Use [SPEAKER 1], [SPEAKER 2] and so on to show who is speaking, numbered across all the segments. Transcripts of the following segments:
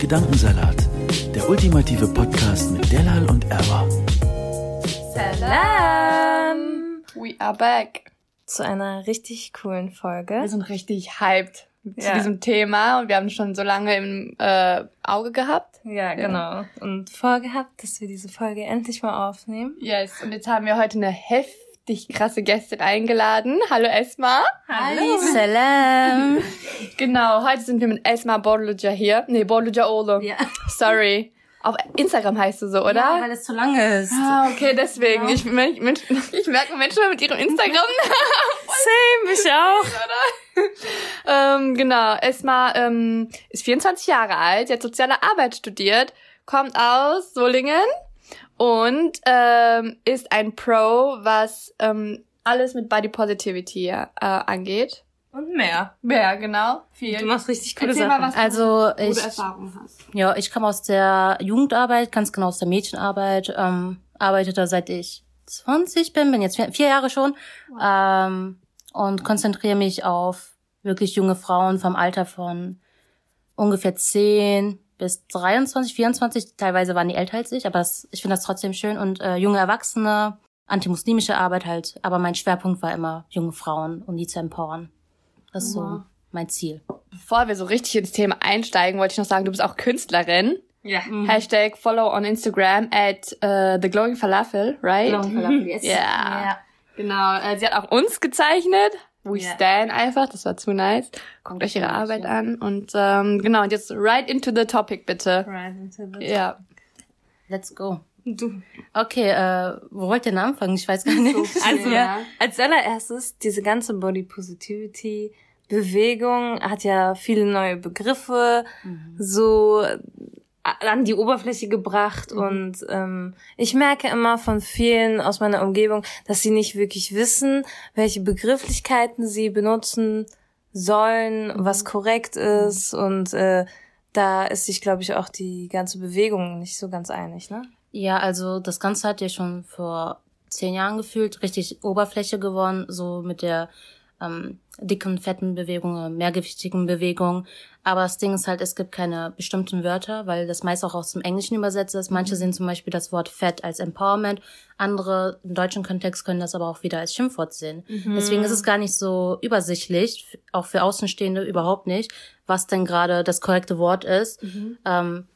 [SPEAKER 1] Gedankensalat, der ultimative Podcast mit Delal und Erwa.
[SPEAKER 2] Salam!
[SPEAKER 3] We are back.
[SPEAKER 2] Zu einer richtig coolen Folge.
[SPEAKER 3] Wir sind richtig hyped zu
[SPEAKER 2] Ja.
[SPEAKER 3] diesem Thema und wir haben schon so lange im äh, Auge gehabt.
[SPEAKER 2] Ja, genau. Und vorgehabt, dass wir diese Folge endlich mal aufnehmen.
[SPEAKER 3] Yes. Und jetzt haben wir heute eine heftig krasse Gästin eingeladen. Hallo Esma.
[SPEAKER 2] Hallo. Salam.
[SPEAKER 3] Genau, heute sind wir mit Esma Borluja hier. Nee, Borluja Olo.
[SPEAKER 2] Ja.
[SPEAKER 3] Sorry. Auf Instagram heißt du so, oder?
[SPEAKER 2] weil es zu lange ist.
[SPEAKER 3] Ah, okay, deswegen. Ich, ich, ich, ich merke Menschen mit ihrem Instagram.
[SPEAKER 2] Same, ich auch.
[SPEAKER 3] ähm, genau, Esma ähm, ist 24 Jahre alt, sie hat soziale Arbeit studiert, kommt aus Solingen und ähm, ist ein Pro, was ähm, alles mit Body Positivity äh, angeht.
[SPEAKER 2] Und mehr.
[SPEAKER 3] Ja, genau. Viel.
[SPEAKER 2] Du machst richtig coole
[SPEAKER 3] Erzähl
[SPEAKER 2] Sachen.
[SPEAKER 3] mal, was
[SPEAKER 4] Also
[SPEAKER 3] du
[SPEAKER 4] ich,
[SPEAKER 3] gute Erfahrungen hast.
[SPEAKER 4] ja, ich komme aus der Jugendarbeit, ganz genau aus der Mädchenarbeit, ähm, arbeite da seit ich 20 bin, bin jetzt vier, vier Jahre schon ähm, und konzentriere mich auf wirklich junge Frauen vom Alter von ungefähr 10 bis 23, 24, teilweise waren die älter als ich, aber das, ich finde das trotzdem schön und äh, junge Erwachsene, antimuslimische Arbeit halt, aber mein Schwerpunkt war immer junge Frauen, um die zu empowern. Das ist so mein Ziel.
[SPEAKER 3] Bevor wir so richtig ins Thema einsteigen, wollte ich noch sagen, du bist auch Künstlerin.
[SPEAKER 2] Ja.
[SPEAKER 3] Hashtag follow on Instagram at uh, the glowing falafel, right? Ja.
[SPEAKER 2] Ja.
[SPEAKER 3] Genau, äh, sie hat auch uns gezeichnet. We
[SPEAKER 2] Ja.
[SPEAKER 3] stand einfach, das war zu nice. Guckt euch ihre Arbeit
[SPEAKER 4] ja.
[SPEAKER 3] an und ähm, genau, und jetzt right into the topic bitte.
[SPEAKER 2] Right into the-
[SPEAKER 3] Ja.
[SPEAKER 4] Let's go.
[SPEAKER 2] Du.
[SPEAKER 4] Okay, äh, wo wollt ihr denn anfangen? Ich weiß gar nicht.
[SPEAKER 2] Also, als allererstes, diese ganze Body Positivity Bewegung hat ja viele neue Begriffe so an die Oberfläche gebracht und ähm, ich merke immer von vielen aus meiner Umgebung, dass sie nicht wirklich wissen, welche Begrifflichkeiten sie benutzen sollen, was korrekt ist und äh, da ist sich, glaube ich, auch die ganze Bewegung nicht so ganz einig, ne?
[SPEAKER 4] Ja, also das Ganze hat ja schon vor zehn Jahren gefühlt richtig Oberfläche gewonnen, so mit der ähm, dicken, fetten Bewegung, äh, mehrgewichtigen Bewegung. Aber das Ding ist halt, es gibt keine bestimmten Wörter, weil das meist auch aus dem Englischen übersetzt ist. Manche sehen zum Beispiel das Wort Fett als Empowerment, andere im deutschen Kontext können das aber auch wieder als Schimpfwort sehen. Deswegen ist es gar nicht so übersichtlich, auch für Außenstehende überhaupt nicht, was denn gerade das korrekte Wort ist. Ähm,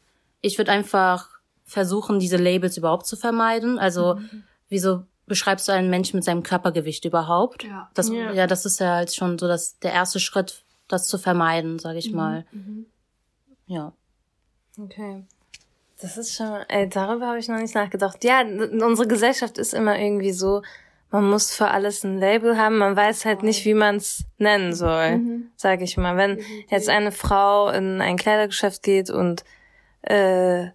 [SPEAKER 4] ich würde einfach versuchen, diese Labels überhaupt zu vermeiden. Also, wieso beschreibst du einen Menschen mit seinem Körpergewicht überhaupt?
[SPEAKER 3] Ja.
[SPEAKER 4] Das, ja. das ist ja halt schon so das, der erste Schritt, das zu vermeiden, sage ich mal. Ja.
[SPEAKER 2] Okay. Das ist schon, ey, darüber habe ich noch nicht nachgedacht. Ja, unsere Gesellschaft ist immer irgendwie so, man muss für alles ein Label haben, man weiß halt nicht, wie man es nennen soll, sag ich mal. Wenn jetzt eine Frau in ein Kleidergeschäft geht und äh,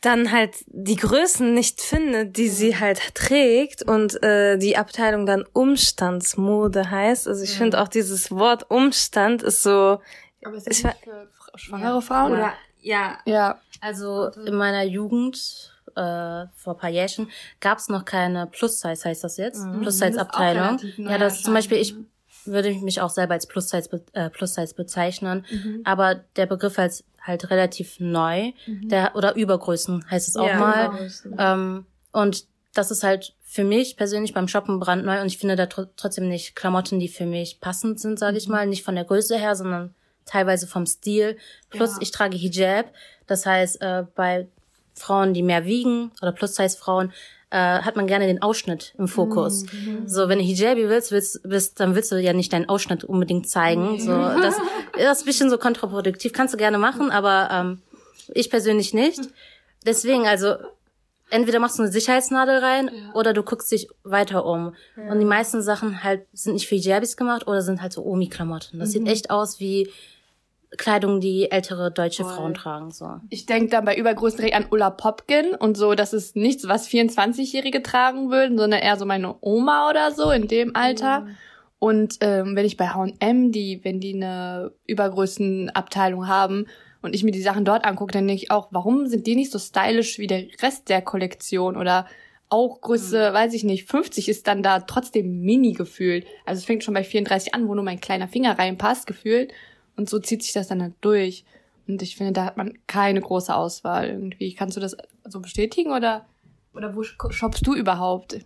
[SPEAKER 2] dann halt die Größen nicht findet, die sie halt trägt und äh, die Abteilung dann Umstandsmode heißt. Also ich finde auch dieses Wort Umstand ist so
[SPEAKER 3] Aber ist
[SPEAKER 2] Ich
[SPEAKER 3] nicht für schwangere Frauen?
[SPEAKER 2] oder ja,
[SPEAKER 3] Ja.
[SPEAKER 4] Also in meiner Jugend, äh, vor ein paar Jährchen, gab es noch keine Plus-Size, heißt das jetzt?
[SPEAKER 3] Auch
[SPEAKER 4] Plus-Size-Abteilung. Ja, das zum Beispiel, ich würde mich auch selber als Plus-Size äh, Plus -Size bezeichnen. Aber der Begriff als halt relativ neu. Der, oder Übergrößen heißt es auch
[SPEAKER 2] Ja,
[SPEAKER 4] mal.
[SPEAKER 2] Übergrößen.
[SPEAKER 4] Ähm, und das ist halt für mich persönlich beim Shoppen brandneu und ich finde da tr trotzdem nicht Klamotten, die für mich passend sind, sage ich mal. Nicht von der Größe her, sondern teilweise vom Stil. Plus ich trage Hijab. Das heißt, äh, bei Frauen, die mehr wiegen oder Plus-Size-Frauen, äh, hat man gerne den Ausschnitt im Fokus. So, wenn du Hijabi willst, willst, willst, dann willst du ja nicht deinen Ausschnitt unbedingt zeigen. So, das, das ist ein bisschen so kontraproduktiv. Kannst du gerne machen, aber ähm, ich persönlich nicht. Deswegen, also entweder machst du eine Sicherheitsnadel rein oder du guckst dich weiter um. Und die meisten Sachen halt sind nicht für Hijabis gemacht oder sind halt so Omi-Klamotten. Das sieht echt aus wie Kleidung, die ältere deutsche Frauen tragen. So.
[SPEAKER 3] Ich denke dann bei Übergrößen direkt an Ulla Popkin und so, das ist nichts, was 24-Jährige tragen würden, sondern eher so meine Oma oder so in dem Alter. Und ähm, wenn ich bei H&M, die, wenn die eine Übergrößenabteilung haben und ich mir die Sachen dort angucke, dann denke ich auch, warum sind die nicht so stylisch wie der Rest der Kollektion oder auch Größe, weiß ich nicht, 50 ist dann da trotzdem mini gefühlt. Also es fängt schon bei 34 an, wo nur mein kleiner Finger reinpasst, gefühlt. Und so zieht sich das dann halt durch. Und ich finde, da hat man keine große Auswahl irgendwie. Kannst du das so bestätigen oder, oder wo shoppst du überhaupt?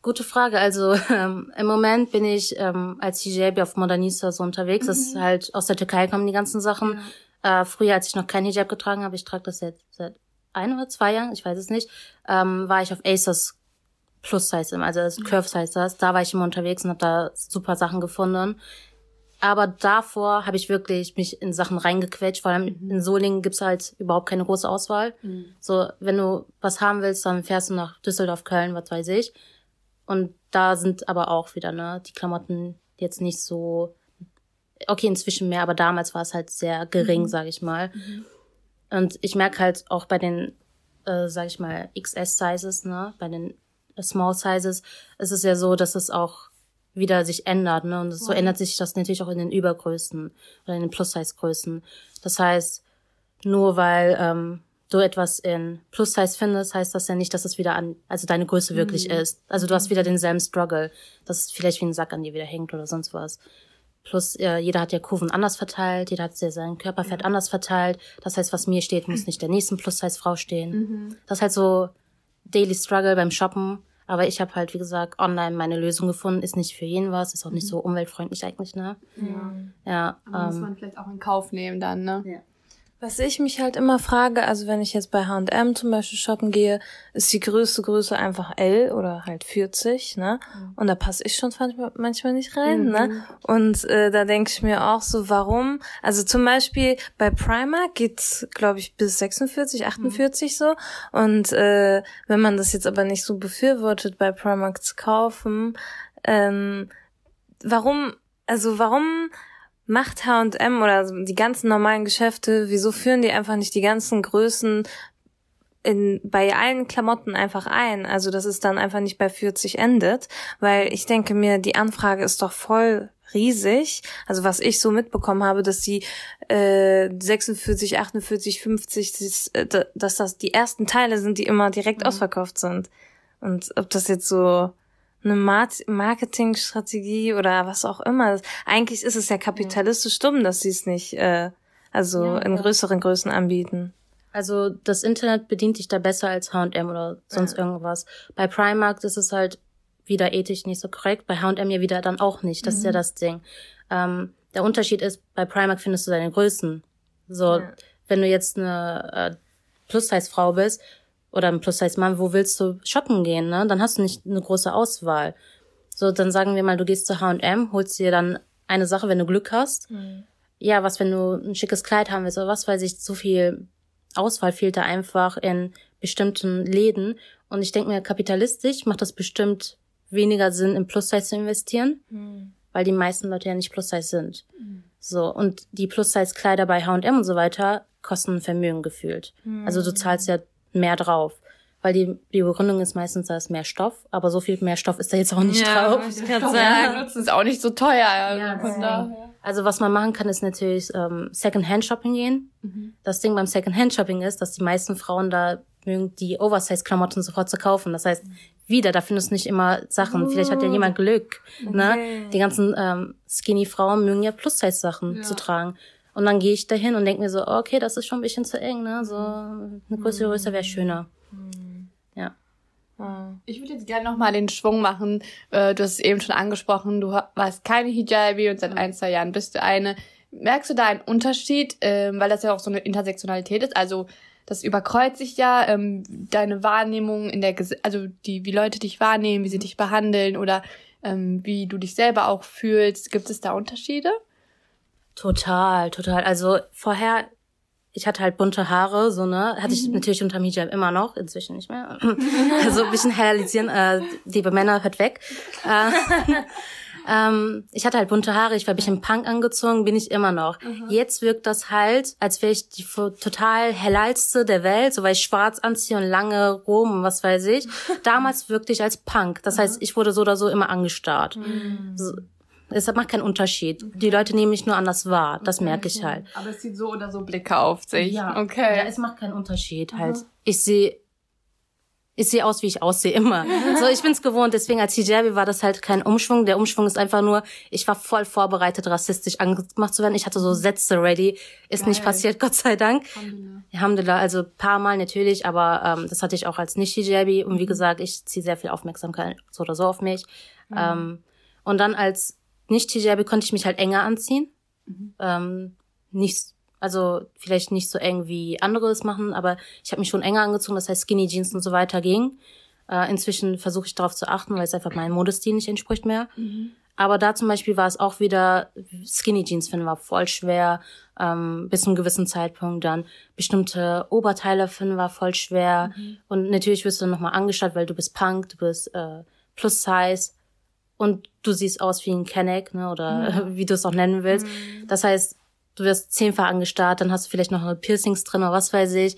[SPEAKER 4] Gute Frage. Also ähm, im Moment bin ich ähm, als Hijabi auf Modernista so unterwegs. Das ist halt aus der Türkei kommen die ganzen Sachen. Äh, früher, als ich noch kein Hijab getragen habe, ich trage das seit, seit ein oder zwei Jahren, ich weiß es nicht, ähm, war ich auf ASOS Plus Size, also das Curve Size das. Da war ich immer unterwegs und habe da super Sachen gefunden. Aber davor habe ich wirklich mich in Sachen reingequetscht, vor allem in Solingen gibt's halt überhaupt keine große Auswahl. So, wenn du was haben willst, dann fährst du nach Düsseldorf, Köln, was weiß ich. Und da sind aber auch wieder, ne, die Klamotten jetzt nicht so, okay, inzwischen mehr, aber damals war es halt sehr gering, sag ich mal. Und ich merke halt auch bei den, äh, sag ich mal, XS-Sizes, ne, bei den äh, Small Sizes, ist es ja so, dass es auch wieder sich ändert, ne, und so ändert sich das natürlich auch in den Übergrößen oder in den Plus-Size-Größen. Das heißt, nur weil ähm, du etwas in Plus-Size findest, heißt das ja nicht, dass es wieder an, also deine Größe wirklich ist. Also du hast wieder denselben Struggle, dass es vielleicht wie ein Sack an dir wieder hängt oder sonst was. Plus, äh, jeder hat ja Kurven anders verteilt, jeder hat ja sein Körperfett anders verteilt. Das heißt, was mir steht, muss nicht der nächsten Plus-Size-Frau stehen. Das ist halt so Daily Struggle beim Shoppen. Aber ich habe halt, wie gesagt, online meine Lösung gefunden. Ist nicht für jeden was, ist auch nicht so umweltfreundlich eigentlich, ne? Ja.
[SPEAKER 3] Aber muss
[SPEAKER 4] ähm,
[SPEAKER 3] man vielleicht auch in Kauf nehmen dann, ne?
[SPEAKER 2] Was ich mich halt immer frage, also wenn ich jetzt bei H&M zum Beispiel shoppen gehe, ist die größte Größe einfach L oder halt 40, ne? Und da passe ich schon manchmal, nicht rein, ne? Und äh, da denke ich mir auch so, warum? Also zum Beispiel bei Primark geht's, glaube ich, bis 46, 48 so. Und äh, wenn man das jetzt aber nicht so befürwortet, bei Primark zu kaufen, ähm, warum, also warum macht H&M oder die ganzen normalen Geschäfte, wieso führen die einfach nicht die ganzen Größen in, bei allen Klamotten einfach ein? Also, dass es dann einfach nicht bei 40 endet, weil ich denke mir, die Anfrage ist doch voll riesig. Also was ich so mitbekommen habe, dass die äh, 46, 48, 50, das, äh, dass das die ersten Teile sind, die immer direkt ausverkauft sind. Und ob das jetzt so eine Marketingstrategie oder was auch immer. Eigentlich ist es ja kapitalistisch dumm, dass sie es nicht äh, also in größeren Größen anbieten.
[SPEAKER 4] Also das Internet bedient sich da besser als H&M oder sonst irgendwas. Bei Primark ist es halt wieder ethisch nicht so korrekt, bei H&M ja wieder dann auch nicht. Das ist ja das Ding. Ähm, der Unterschied ist, bei Primark findest du deine Größen. So, wenn du jetzt eine äh, Plus-Size-Frau bist oder ein Plus-Size-Mann, wo willst du shoppen gehen, ne? Dann hast du nicht eine große Auswahl. So, dann sagen wir mal, du gehst zu H&M, holst dir dann eine Sache, wenn du Glück hast. Ja, was, wenn du ein schickes Kleid haben willst oder was weiß ich, so viel Auswahl fehlt da einfach in bestimmten Läden. Und ich denke mir, kapitalistisch macht das bestimmt weniger Sinn, in Plus-Size zu investieren, weil die meisten Leute ja nicht Plus-Size sind. So, und die Plus-Size-Kleider bei H&M und so weiter kosten ein Vermögen gefühlt. Also du zahlst ja mehr drauf. Weil die, die Begründung ist meistens, da ist mehr Stoff, aber so viel mehr Stoff ist da jetzt auch nicht drauf.
[SPEAKER 2] ich kann
[SPEAKER 3] Ja,
[SPEAKER 2] sagen.
[SPEAKER 3] nutzen ist auch nicht so teuer. Also von da.
[SPEAKER 4] Also was man machen kann, ist natürlich ähm, Second-Hand-Shopping gehen. Das Ding beim Second-Hand-Shopping ist, dass die meisten Frauen da mögen, die Oversize-Klamotten sofort zu kaufen. Das heißt, wieder, da findest du nicht immer Sachen. Vielleicht hat ja jemand Glück. Ne? Die ganzen ähm, Skinny-Frauen mögen ja Plus-Size-Sachen zu tragen. Und dann gehe ich dahin und denke mir so, okay, das ist schon ein bisschen zu eng, ne? So eine größere Größe wäre schöner. Ja.
[SPEAKER 3] Ich würde jetzt gerne nochmal den Schwung machen. Äh, Du hast es eben schon angesprochen, du warst keine Hijabi und seit ein, zwei Jahren bist du eine. Merkst du da einen Unterschied, ähm, weil das ja auch so eine Intersektionalität ist? Also das überkreuzt sich ja, ähm, deine Wahrnehmung in der, Ges also die, wie Leute dich wahrnehmen, wie sie dich behandeln oder ähm, wie du dich selber auch fühlst. Gibt es da Unterschiede?
[SPEAKER 4] Total, total. Also vorher ich hatte halt bunte Haare, so, ne? Hatte ich natürlich unterm Hijab immer noch, inzwischen nicht mehr. also ein bisschen heralisieren, äh, liebe Männer, hört weg. Äh, ähm, ich hatte halt bunte Haare, ich war ein bisschen Punk angezogen, bin ich immer noch. Jetzt wirkt das halt, als wäre ich die total hellalste der Welt, so weil ich schwarz anziehe und lange Rom und was weiß ich. Damals wirkte ich als Punk. Das heißt, ich wurde so oder so immer angestarrt. So, es macht keinen Unterschied. Die Leute nehmen mich nur anders wahr. Das merke ich halt.
[SPEAKER 3] Aber es sieht so oder so Blicke auf sich.
[SPEAKER 4] Ja,
[SPEAKER 3] Okay.
[SPEAKER 4] Ja, es macht keinen Unterschied halt. Ich sehe ich sehe aus, wie ich aussehe, immer. So, ich bin's gewohnt. Deswegen als Hijabi war das halt kein Umschwung. Der Umschwung ist einfach nur, ich war voll vorbereitet, rassistisch angemacht zu werden. Ich hatte so Sätze ready. Ist nicht passiert, Gott sei Dank. Alhamdulillah. Also paar Mal natürlich, aber ähm, das hatte ich auch als Nicht-Hijabi. Und wie gesagt, ich ziehe sehr viel Aufmerksamkeit so oder so auf mich. Ähm, und dann als Nicht-Hijabi konnte ich mich halt enger anziehen. Ähm, nicht, also vielleicht nicht so eng wie andere es machen, aber ich habe mich schon enger angezogen, das heißt Skinny Jeans und so weiter ging. Äh, inzwischen versuche ich darauf zu achten, weil es einfach meinem Modestil nicht entspricht mehr. Aber da zum Beispiel war es auch wieder, Skinny Jeans finden war voll schwer, ähm, bis zu einem gewissen Zeitpunkt. Dann bestimmte Oberteile finden war voll schwer. Und natürlich wirst du dann nochmal angeschaut, weil du bist Punk, du bist äh, Plus Size und du siehst aus wie ein Kenneck, ne, oder wie du es auch nennen willst. Das heißt, du wirst zehnfach angestarrt, dann hast du vielleicht noch eine Piercings drin oder was weiß ich.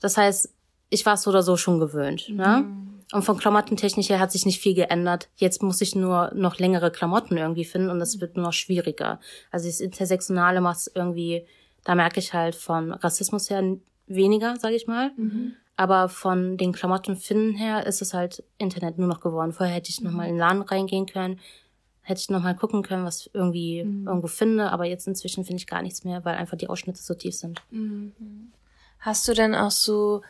[SPEAKER 4] Das heißt, ich war es so oder so schon gewöhnt, ne? Und von Klamottentechnik her hat sich nicht viel geändert. Jetzt muss ich nur noch längere Klamotten irgendwie finden und es wird nur noch schwieriger. Also das Intersektionale macht es irgendwie, da merke ich halt von Rassismus her weniger, sage ich mal. Aber von den Klamotten finden her ist es halt Internet nur noch geworden. Vorher hätte ich noch mal in den Laden reingehen können, hätte ich noch mal gucken können, was irgendwie irgendwo finde. Aber jetzt inzwischen finde ich gar nichts mehr, weil einfach die Ausschnitte so tief sind.
[SPEAKER 2] Hast du denn auch so,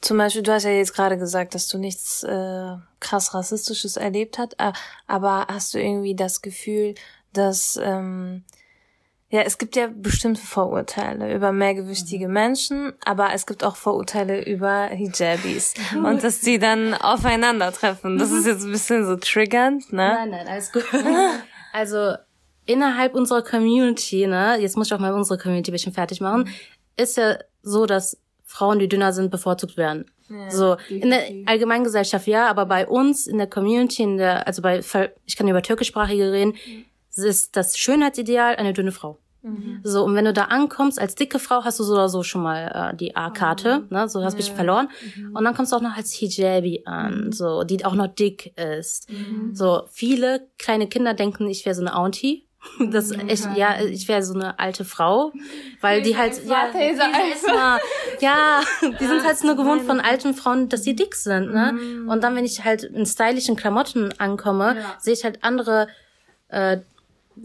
[SPEAKER 2] zum Beispiel, du hast ja jetzt gerade gesagt, dass du nichts äh, krass Rassistisches erlebt hast, äh, aber hast du irgendwie das Gefühl, dass ähm, ja, es gibt ja bestimmte Vorurteile über mehrgewichtige Menschen, aber es gibt auch Vorurteile über Hijabis und dass die dann aufeinandertreffen. Das ist jetzt ein bisschen so triggernd, ne?
[SPEAKER 4] Nein, nein, alles gut. also innerhalb unserer Community, ne, jetzt muss ich auch mal unsere Community ein bisschen fertig machen, ist ja so, dass Frauen, die dünner sind, bevorzugt werden. so in der Allgemeingesellschaft ja, aber bei uns in der Community, in der, also bei, ich kann über türkischsprachige reden, ist das Schönheitsideal eine dünne Frau. So, und wenn du da ankommst, als dicke Frau hast du so oder so schon mal äh, die A-Karte, ne? So hast du bisschen verloren. Und dann kommst du auch noch als Hijabi an, so, die auch noch dick ist. So, viele kleine Kinder denken, ich wäre so eine Auntie. Das echt, ja, ich wäre so eine alte Frau, weil die halt, ja, mal, ja, die sind halt nur gewohnt von alten Frauen, dass die dick sind, ne? Und dann, wenn ich halt in stylischen Klamotten ankomme, sehe ich halt andere äh,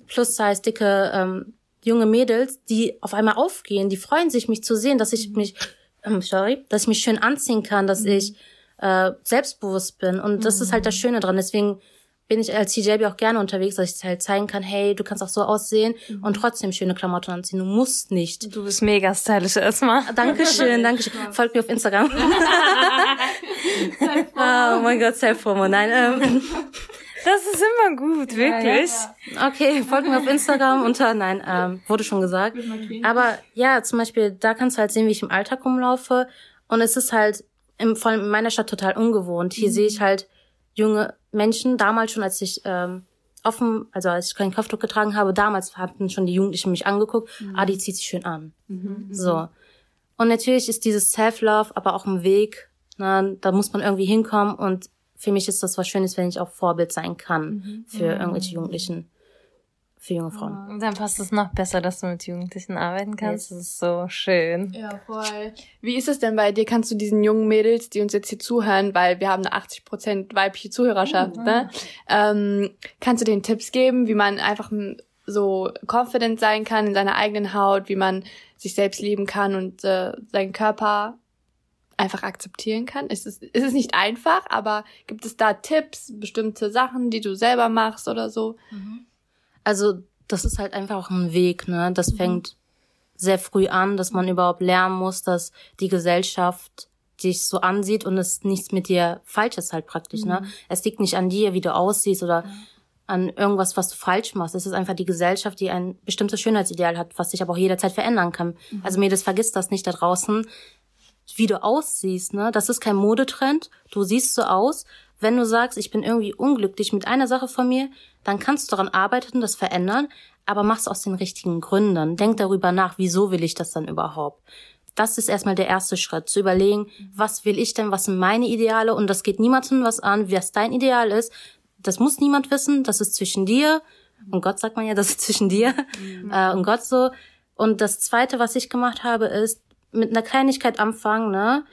[SPEAKER 4] plus-size dicke ähm, junge Mädels, die auf einmal aufgehen, die freuen sich, mich zu sehen, dass ich mich, ähm, sorry, dass ich mich schön anziehen kann, dass ich äh, selbstbewusst bin. Und das ist halt das Schöne dran. Deswegen bin ich als Hijabi auch gerne unterwegs, dass ich halt zeigen kann, hey, du kannst auch so aussehen und trotzdem schöne Klamotten anziehen. Du musst nicht.
[SPEAKER 2] Du bist mega stylisch erstmal.
[SPEAKER 4] Dankeschön, Dankeschön. Folgt mir auf Instagram. oh mein Gott, Self-Promo. Nein, ähm,
[SPEAKER 2] Das ist immer gut, wirklich.
[SPEAKER 4] Okay, folgt mir auf Instagram unter, nein, ähm, wurde schon gesagt. Aber ja, zum Beispiel, da kannst du halt sehen, wie ich im Alltag rumlaufe. Und es ist halt im, vor allem in meiner Stadt total ungewohnt. Hier sehe ich halt junge Menschen, damals schon, als ich ähm, offen, also als ich keinen Kopftuch getragen habe, damals hatten schon die Jugendlichen mich angeguckt, ah, die zieht sich schön an. So. Und natürlich ist dieses Self-Love aber auch ein Weg, ne, da muss man irgendwie hinkommen und für mich ist das was Schönes, wenn ich auch Vorbild sein kann für irgendwelche Jugendlichen, für junge Frauen.
[SPEAKER 2] Und dann passt es noch besser, dass du mit Jugendlichen arbeiten kannst. Das ist so schön.
[SPEAKER 3] Ja, voll. Wie ist es denn bei dir? Kannst du diesen jungen Mädels, die uns jetzt hier zuhören, weil wir haben eine 80% weibliche Zuhörerschaft, ne? Ähm, kannst du denen Tipps geben, wie man einfach so confident sein kann in seiner eigenen Haut, wie man sich selbst lieben kann und äh, seinen Körper einfach akzeptieren kann? Ist es, ist es nicht einfach, aber gibt es da Tipps, bestimmte Sachen, die du selber machst oder so?
[SPEAKER 4] Also das ist halt einfach auch ein Weg, ne? Das fängt sehr früh an, dass man überhaupt lernen muss, dass die Gesellschaft dich so ansieht und es nichts mit dir falsch ist halt praktisch, ne? Es liegt nicht an dir, wie du aussiehst oder an irgendwas, was du falsch machst. Es ist einfach die Gesellschaft, die ein bestimmtes Schönheitsideal hat, was sich aber auch jederzeit verändern kann. Mhm. Also Mädels, vergisst das nicht da draußen, wie du aussiehst. Ne? Das ist kein Modetrend. Du siehst so aus. Wenn du sagst, ich bin irgendwie unglücklich mit einer Sache von mir, dann kannst du daran arbeiten, das verändern, aber mach's aus den richtigen Gründen. Denk darüber nach, wieso will ich das dann überhaupt? Das ist erstmal der erste Schritt, zu überlegen, was will ich denn, was sind meine Ideale und das geht niemandem was an, was dein Ideal ist. Das muss niemand wissen, das ist zwischen dir und Gott sagt man ja, das ist zwischen dir mhm. äh, und Gott so. Und das zweite, was ich gemacht habe, ist mit einer Kleinigkeit anfangen, ne?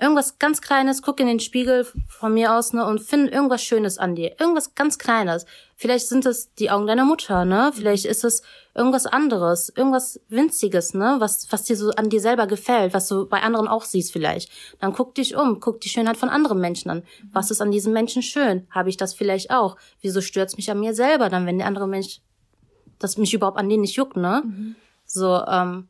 [SPEAKER 4] Irgendwas ganz Kleines, guck in den Spiegel von mir aus, ne, und find irgendwas Schönes an dir. Irgendwas ganz Kleines. Vielleicht sind es die Augen deiner Mutter, ne? Vielleicht ist es irgendwas anderes, irgendwas Winziges, ne? Was, was dir so an dir selber gefällt, was du bei anderen auch siehst vielleicht. Dann guck dich um, guck die Schönheit von anderen Menschen an. Was ist an diesem Menschen schön? Habe ich das vielleicht auch? Wieso stört's mich an mir selber dann, wenn der andere Mensch, das mich überhaupt an den nicht juckt, ne? Mhm. So, ähm,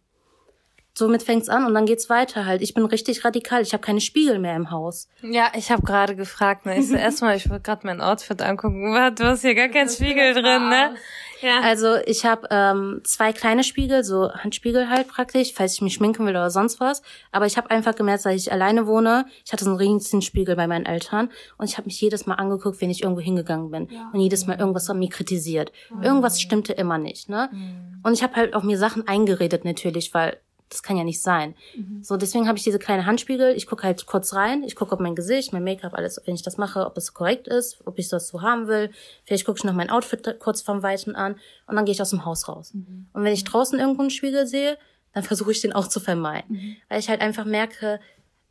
[SPEAKER 4] somit fängt's an und dann geht's weiter halt. Ich bin richtig radikal. Ich habe keine Spiegel mehr im Haus.
[SPEAKER 2] Ja, ich habe gerade gefragt. Ne? Ich so, erstmal, ich wollte gerade mein Outfit angucken. Du hast hier gar keinen Spiegel drin, ne?
[SPEAKER 4] Ja. Also ich habe ähm, zwei kleine Spiegel, so Handspiegel halt praktisch, falls ich mich schminken will oder sonst was. Aber ich habe einfach gemerkt, dass ich alleine wohne. Ich hatte so einen riesigen Spiegel bei meinen Eltern und ich habe mich jedes Mal angeguckt, wenn ich irgendwo hingegangen bin ja. und jedes Mal irgendwas an mir kritisiert. Mhm. Irgendwas stimmte immer nicht, ne? Mhm. Und ich habe halt auch mir Sachen eingeredet natürlich, weil das kann ja nicht sein. Mhm. So, deswegen habe ich diese kleine Handspiegel. Ich gucke halt kurz rein. Ich gucke, ob mein Gesicht, mein Make-up, alles, wenn ich das mache, ob es korrekt ist, ob ich das so haben will. Vielleicht gucke ich noch mein Outfit kurz vom Weiten an und dann gehe ich aus dem Haus raus. Mhm. Und wenn ich draußen irgendwo einen Spiegel sehe, dann versuche ich den auch zu vermeiden. Mhm. Weil ich halt einfach merke,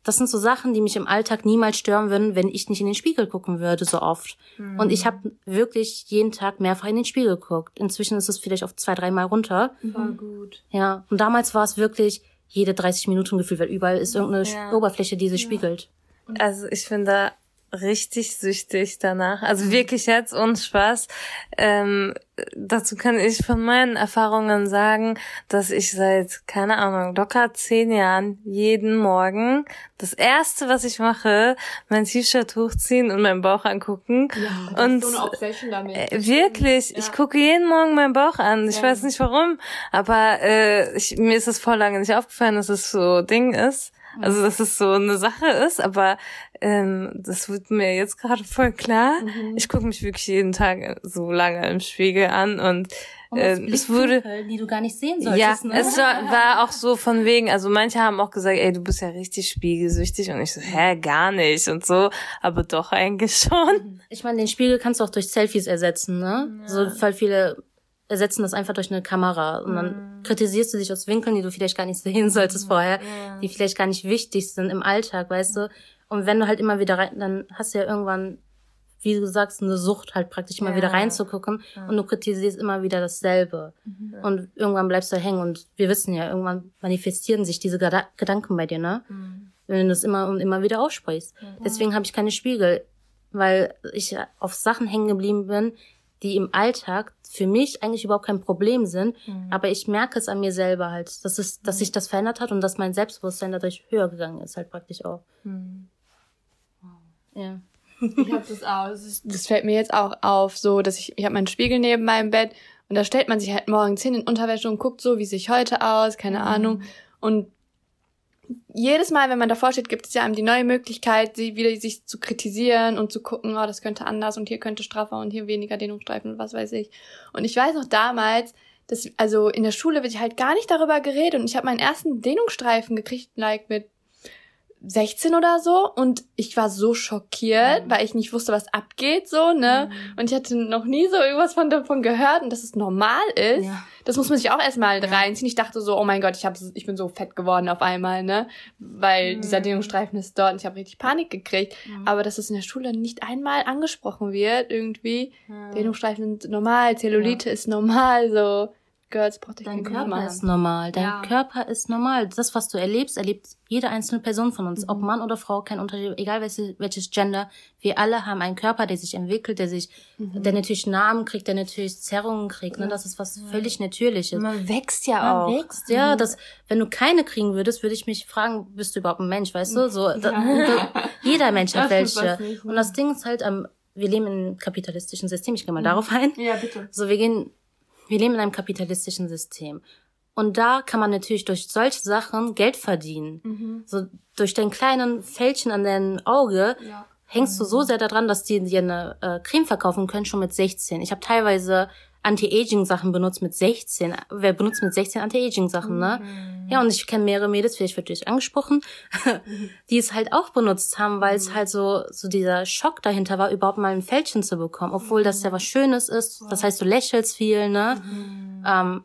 [SPEAKER 4] das sind so Sachen, die mich im Alltag niemals stören würden, wenn ich nicht in den Spiegel gucken würde so oft. Mhm. Und ich habe wirklich jeden Tag mehrfach in den Spiegel geguckt. Inzwischen ist es vielleicht auf zwei, dreimal runter.
[SPEAKER 2] War gut.
[SPEAKER 4] Ja, und damals war es wirklich jede 30 Minuten gefühlt, weil überall ist irgendeine ja. Oberfläche, die sich ja. spiegelt.
[SPEAKER 2] Also ich finde richtig süchtig danach. Also mhm. wirklich jetzt und Spaß. Ähm, dazu kann ich von meinen Erfahrungen sagen, dass ich seit, keine Ahnung, locker zehn Jahren jeden Morgen das erste, was ich mache, mein T-Shirt hochziehen und meinen Bauch angucken. Ja, und so eine Obsession damit. Äh, wirklich, ja. ich gucke jeden Morgen meinen Bauch an. Ich ja. weiß nicht warum, aber äh, ich, mir ist es vor lange nicht aufgefallen, dass es so Ding ist. Also dass es so eine Sache ist, aber ähm, das wird mir jetzt gerade voll klar. Mhm. Ich gucke mich wirklich jeden Tag so lange im Spiegel an und äh, es wurde
[SPEAKER 4] die du gar nicht sehen solltest.
[SPEAKER 2] Ja,
[SPEAKER 4] ne?
[SPEAKER 2] es war, war auch so von wegen. Also manche haben auch gesagt, ey, du bist ja richtig spiegelsüchtig und ich so, hä, gar nicht und so, aber doch eigentlich schon.
[SPEAKER 4] Ich meine, den Spiegel kannst du auch durch Selfies ersetzen, ne? Ja. So voll viele ersetzen das einfach durch eine Kamera und dann mm. kritisierst du dich aus Winkeln, die du vielleicht gar nicht sehen solltest mm. vorher, yeah. die vielleicht gar nicht wichtig sind im Alltag, weißt du? Und wenn du halt immer wieder rein, dann hast du ja irgendwann, wie du sagst, eine Sucht halt praktisch immer ja. wieder reinzugucken ja. und du kritisierst immer wieder dasselbe. Mhm. Und irgendwann bleibst du hängen und wir wissen ja, irgendwann manifestieren sich diese Geda Gedanken bei dir, ne? Mhm. Wenn du das immer und immer wieder aussprichst. Deswegen habe ich keine Spiegel, weil ich auf Sachen hängen geblieben bin, die im Alltag für mich eigentlich überhaupt kein Problem sind, mhm. aber ich merke es an mir selber halt, dass es, dass sich das verändert hat und dass mein Selbstbewusstsein dadurch höher gegangen ist, halt praktisch auch. Mhm.
[SPEAKER 3] Ja. Ich hab das auch. Das, ist, das fällt mir jetzt auch auf, so dass ich, ich habe meinen Spiegel neben meinem Bett und da stellt man sich halt morgens hin in Unterwäsche und guckt so, wie sich heute aus, keine mhm. Ahnung. Und jedes Mal, wenn man davor steht, gibt es ja einem die neue Möglichkeit, sie wieder sich zu kritisieren und zu gucken, oh, das könnte anders und hier könnte straffer und hier weniger Dehnungsstreifen und was weiß ich. Und ich weiß noch damals, dass, also in der Schule wird halt gar nicht darüber geredet und ich habe meinen ersten Dehnungsstreifen gekriegt, like mit 16 oder so und ich war so schockiert, mhm. weil ich nicht wusste, was abgeht so, ne? Mhm. Und ich hatte noch nie so irgendwas von davon gehört und dass es normal ist. Ja. Das muss man sich auch erstmal ja. reinziehen. Ich dachte so, oh mein Gott, ich hab, ich bin so fett geworden auf einmal, ne? Weil mhm. dieser Dehnungsstreifen ist dort und ich habe richtig Panik gekriegt. Aber dass es in der Schule nicht einmal angesprochen wird, irgendwie. Dehnungsstreifen sind normal, Zellulite ist normal, so. Girls braucht
[SPEAKER 4] Dein Körper machen. ist normal. Dein ja. Körper ist normal. Das, was du erlebst, erlebt jede einzelne Person von uns. Mhm. Ob Mann oder Frau, kein Unterschied, egal welches, welches Gender. Wir alle haben einen Körper, der sich entwickelt, der sich, mhm. der natürlich Namen kriegt, der natürlich Zerrungen kriegt. Ne? Das ist was völlig Natürliches.
[SPEAKER 2] Man wächst ja Man auch.
[SPEAKER 4] Man wächst, ja. Mhm. Das, wenn du keine kriegen würdest, würde ich mich fragen, bist du überhaupt ein Mensch, weißt du? So, ja. da, da, jeder Mensch hat welche. Und das Ding ist halt am wir leben in einem kapitalistischen System. Ich gehe mal darauf ein.
[SPEAKER 3] Ja, bitte.
[SPEAKER 4] So, wir gehen, wir leben in einem kapitalistischen System. Und da kann man natürlich durch solche Sachen Geld verdienen. So durch den kleinen Fältchen an deinem Auge
[SPEAKER 3] Ja.
[SPEAKER 4] hängst du so sehr daran, dass die dir eine äh, Creme verkaufen können, schon mit 16. Ich habe teilweise Anti-Aging-Sachen benutzt mit 16. Wer benutzt mit 16 Anti-Aging-Sachen, ne? Ja, und ich kenne mehrere Mädels, vielleicht wird dich angesprochen, die es halt auch benutzt haben, weil es halt so, so dieser Schock dahinter war, überhaupt mal ein Fältchen zu bekommen, obwohl das ja was Schönes ist. Das heißt, du lächelst viel, ne? Ähm,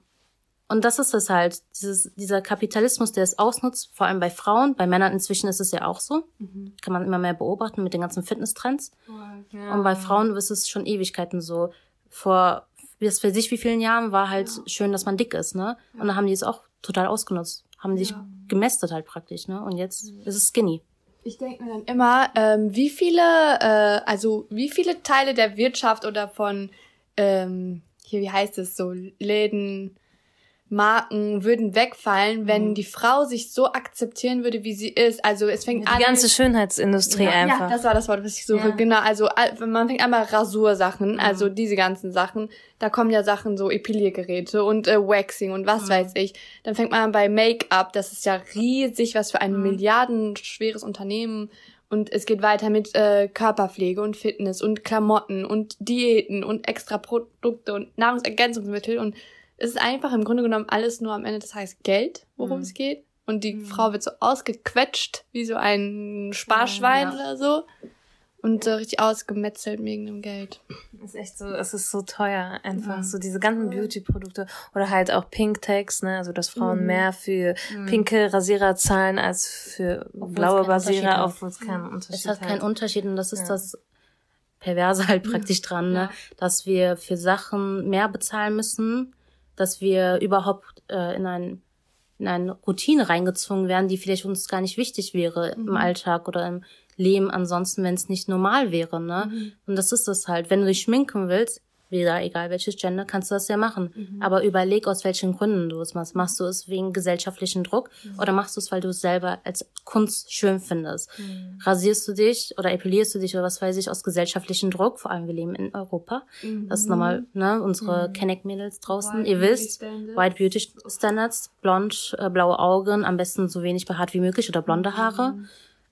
[SPEAKER 4] und das ist es halt, dieses, dieser Kapitalismus, der es ausnutzt, vor allem bei Frauen, bei Männern inzwischen ist es ja auch so. Kann man immer mehr beobachten mit den ganzen Fitnesstrends. Und bei Frauen ist es schon Ewigkeiten so. Vor, bis für sich wie vielen Jahren war halt schön, dass man dick ist, ne? Und dann haben die es auch total ausgenutzt. Haben sich gemästet halt praktisch, ne? Und jetzt ist es skinny.
[SPEAKER 3] Ich denke mir dann immer, ähm, wie viele, äh, also wie viele Teile der Wirtschaft oder von, ähm, hier, wie heißt es, so Läden, Marken würden wegfallen, wenn die Frau sich so akzeptieren würde, wie sie ist. Also es fängt an.
[SPEAKER 2] Die ganze Schönheitsindustrie einfach.
[SPEAKER 3] Ja, das war das Wort, was ich suche.
[SPEAKER 4] Ja.
[SPEAKER 3] Genau, also man fängt einmal Rasursachen, also diese ganzen Sachen. Da kommen ja Sachen so Epiliergeräte und äh, Waxing und was weiß ich. Dann fängt man an bei Make-up, das ist ja riesig, was für ein milliardenschweres Unternehmen. Und es geht weiter mit äh, Körperpflege und Fitness und Klamotten und Diäten und extra Produkte und Nahrungsergänzungsmittel. Und es ist einfach im Grunde genommen alles nur am Ende des Tages Geld, worum es geht. Und die Frau wird so ausgequetscht, wie so ein Sparschwein
[SPEAKER 4] Ja.
[SPEAKER 3] oder so. Und so richtig ausgemetzelt wegen dem Geld.
[SPEAKER 2] ist echt so, es ist so teuer, einfach so diese ganzen Beauty-Produkte oder halt auch Pink Tags, ne, also dass Frauen mehr für pinke Rasierer zahlen als für blaue
[SPEAKER 4] keinen Unterschied
[SPEAKER 2] Rasierer,
[SPEAKER 4] hat.
[SPEAKER 2] obwohl es keinen Unterschied
[SPEAKER 4] Es hat keinen
[SPEAKER 2] hat.
[SPEAKER 4] Unterschied und das ist das Perverse halt praktisch dran, ne? dass wir für Sachen mehr bezahlen müssen, dass wir überhaupt äh, in ein in eine Routine reingezwungen werden, die vielleicht uns gar nicht wichtig wäre im Alltag oder im Leben ansonsten, wenn es nicht normal wäre, ne? Und das ist es halt. Wenn du dich schminken willst, wieder egal welches Gender, kannst du das ja machen. Aber überleg, aus welchen Gründen du es machst. Machst du es wegen gesellschaftlichen Druck oder machst du es, weil du es selber als Kunst schön findest? Rasierst du dich oder epilierst du dich oder was weiß ich aus gesellschaftlichen Druck? Vor allem wir leben in Europa. Das ist nochmal, ne, unsere Kenneck-Mädels draußen.
[SPEAKER 3] White
[SPEAKER 4] Ihr wisst,
[SPEAKER 3] Standards.
[SPEAKER 4] White Beauty Standards, blond, äh, blaue Augen, am besten so wenig behaart wie möglich oder blonde Haare.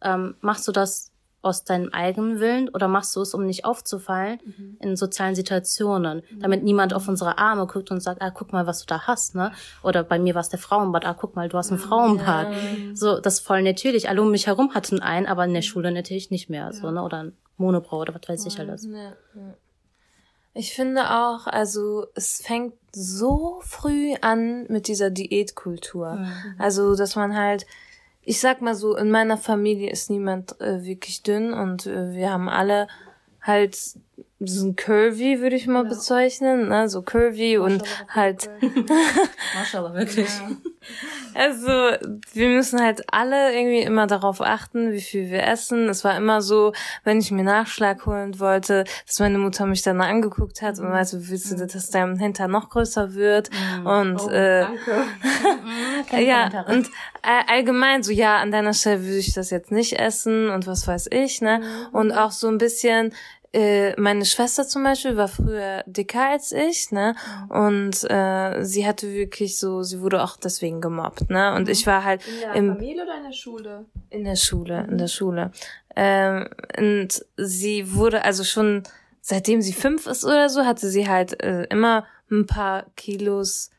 [SPEAKER 4] Ähm, machst du das aus deinem eigenen Willen oder machst du es, um nicht aufzufallen in sozialen Situationen, damit niemand auf unsere Arme guckt und sagt, ah, guck mal, was du da hast, ne? Oder bei mir war es der Frauenbad, ah, guck mal, du hast ein Frauenbad. So, das voll natürlich. Alle um mich herum hatten einen, aber in der Schule natürlich nicht mehr, so, ne? Oder ein Monobrau oder was weiß ich alles.
[SPEAKER 2] Ja, ja. Ich finde auch, also es fängt so früh an mit dieser Diätkultur. Also, dass man halt, ich sag mal so, in meiner Familie ist niemand äh, wirklich dünn und äh, wir haben alle halt so ein curvy, würde ich mal bezeichnen, ne? so curvy und halt
[SPEAKER 4] Maschallah, wirklich.
[SPEAKER 2] Also, wir müssen halt alle irgendwie immer darauf achten, wie viel wir essen. Es war immer so, wenn ich mir Nachschlag holen wollte, dass meine Mutter mich dann angeguckt hat und meinte, willst du, dass dein Hintern noch größer wird? Und äh, ja, und äh, allgemein so, ja, an deiner Stelle würde ich das jetzt nicht essen und was weiß ich, ne? Und auch so ein bisschen, äh, meine Schwester zum Beispiel war früher dicker als ich, ne? Und äh, sie hatte wirklich so, sie wurde auch deswegen gemobbt, ne? Und ich war halt
[SPEAKER 3] In der
[SPEAKER 2] im
[SPEAKER 3] Familie oder in der Schule?
[SPEAKER 2] in der Schule, in der Schule. Ähm, und sie wurde also schon, seitdem sie fünf ist oder so, hatte sie halt äh, immer ein paar Kilos.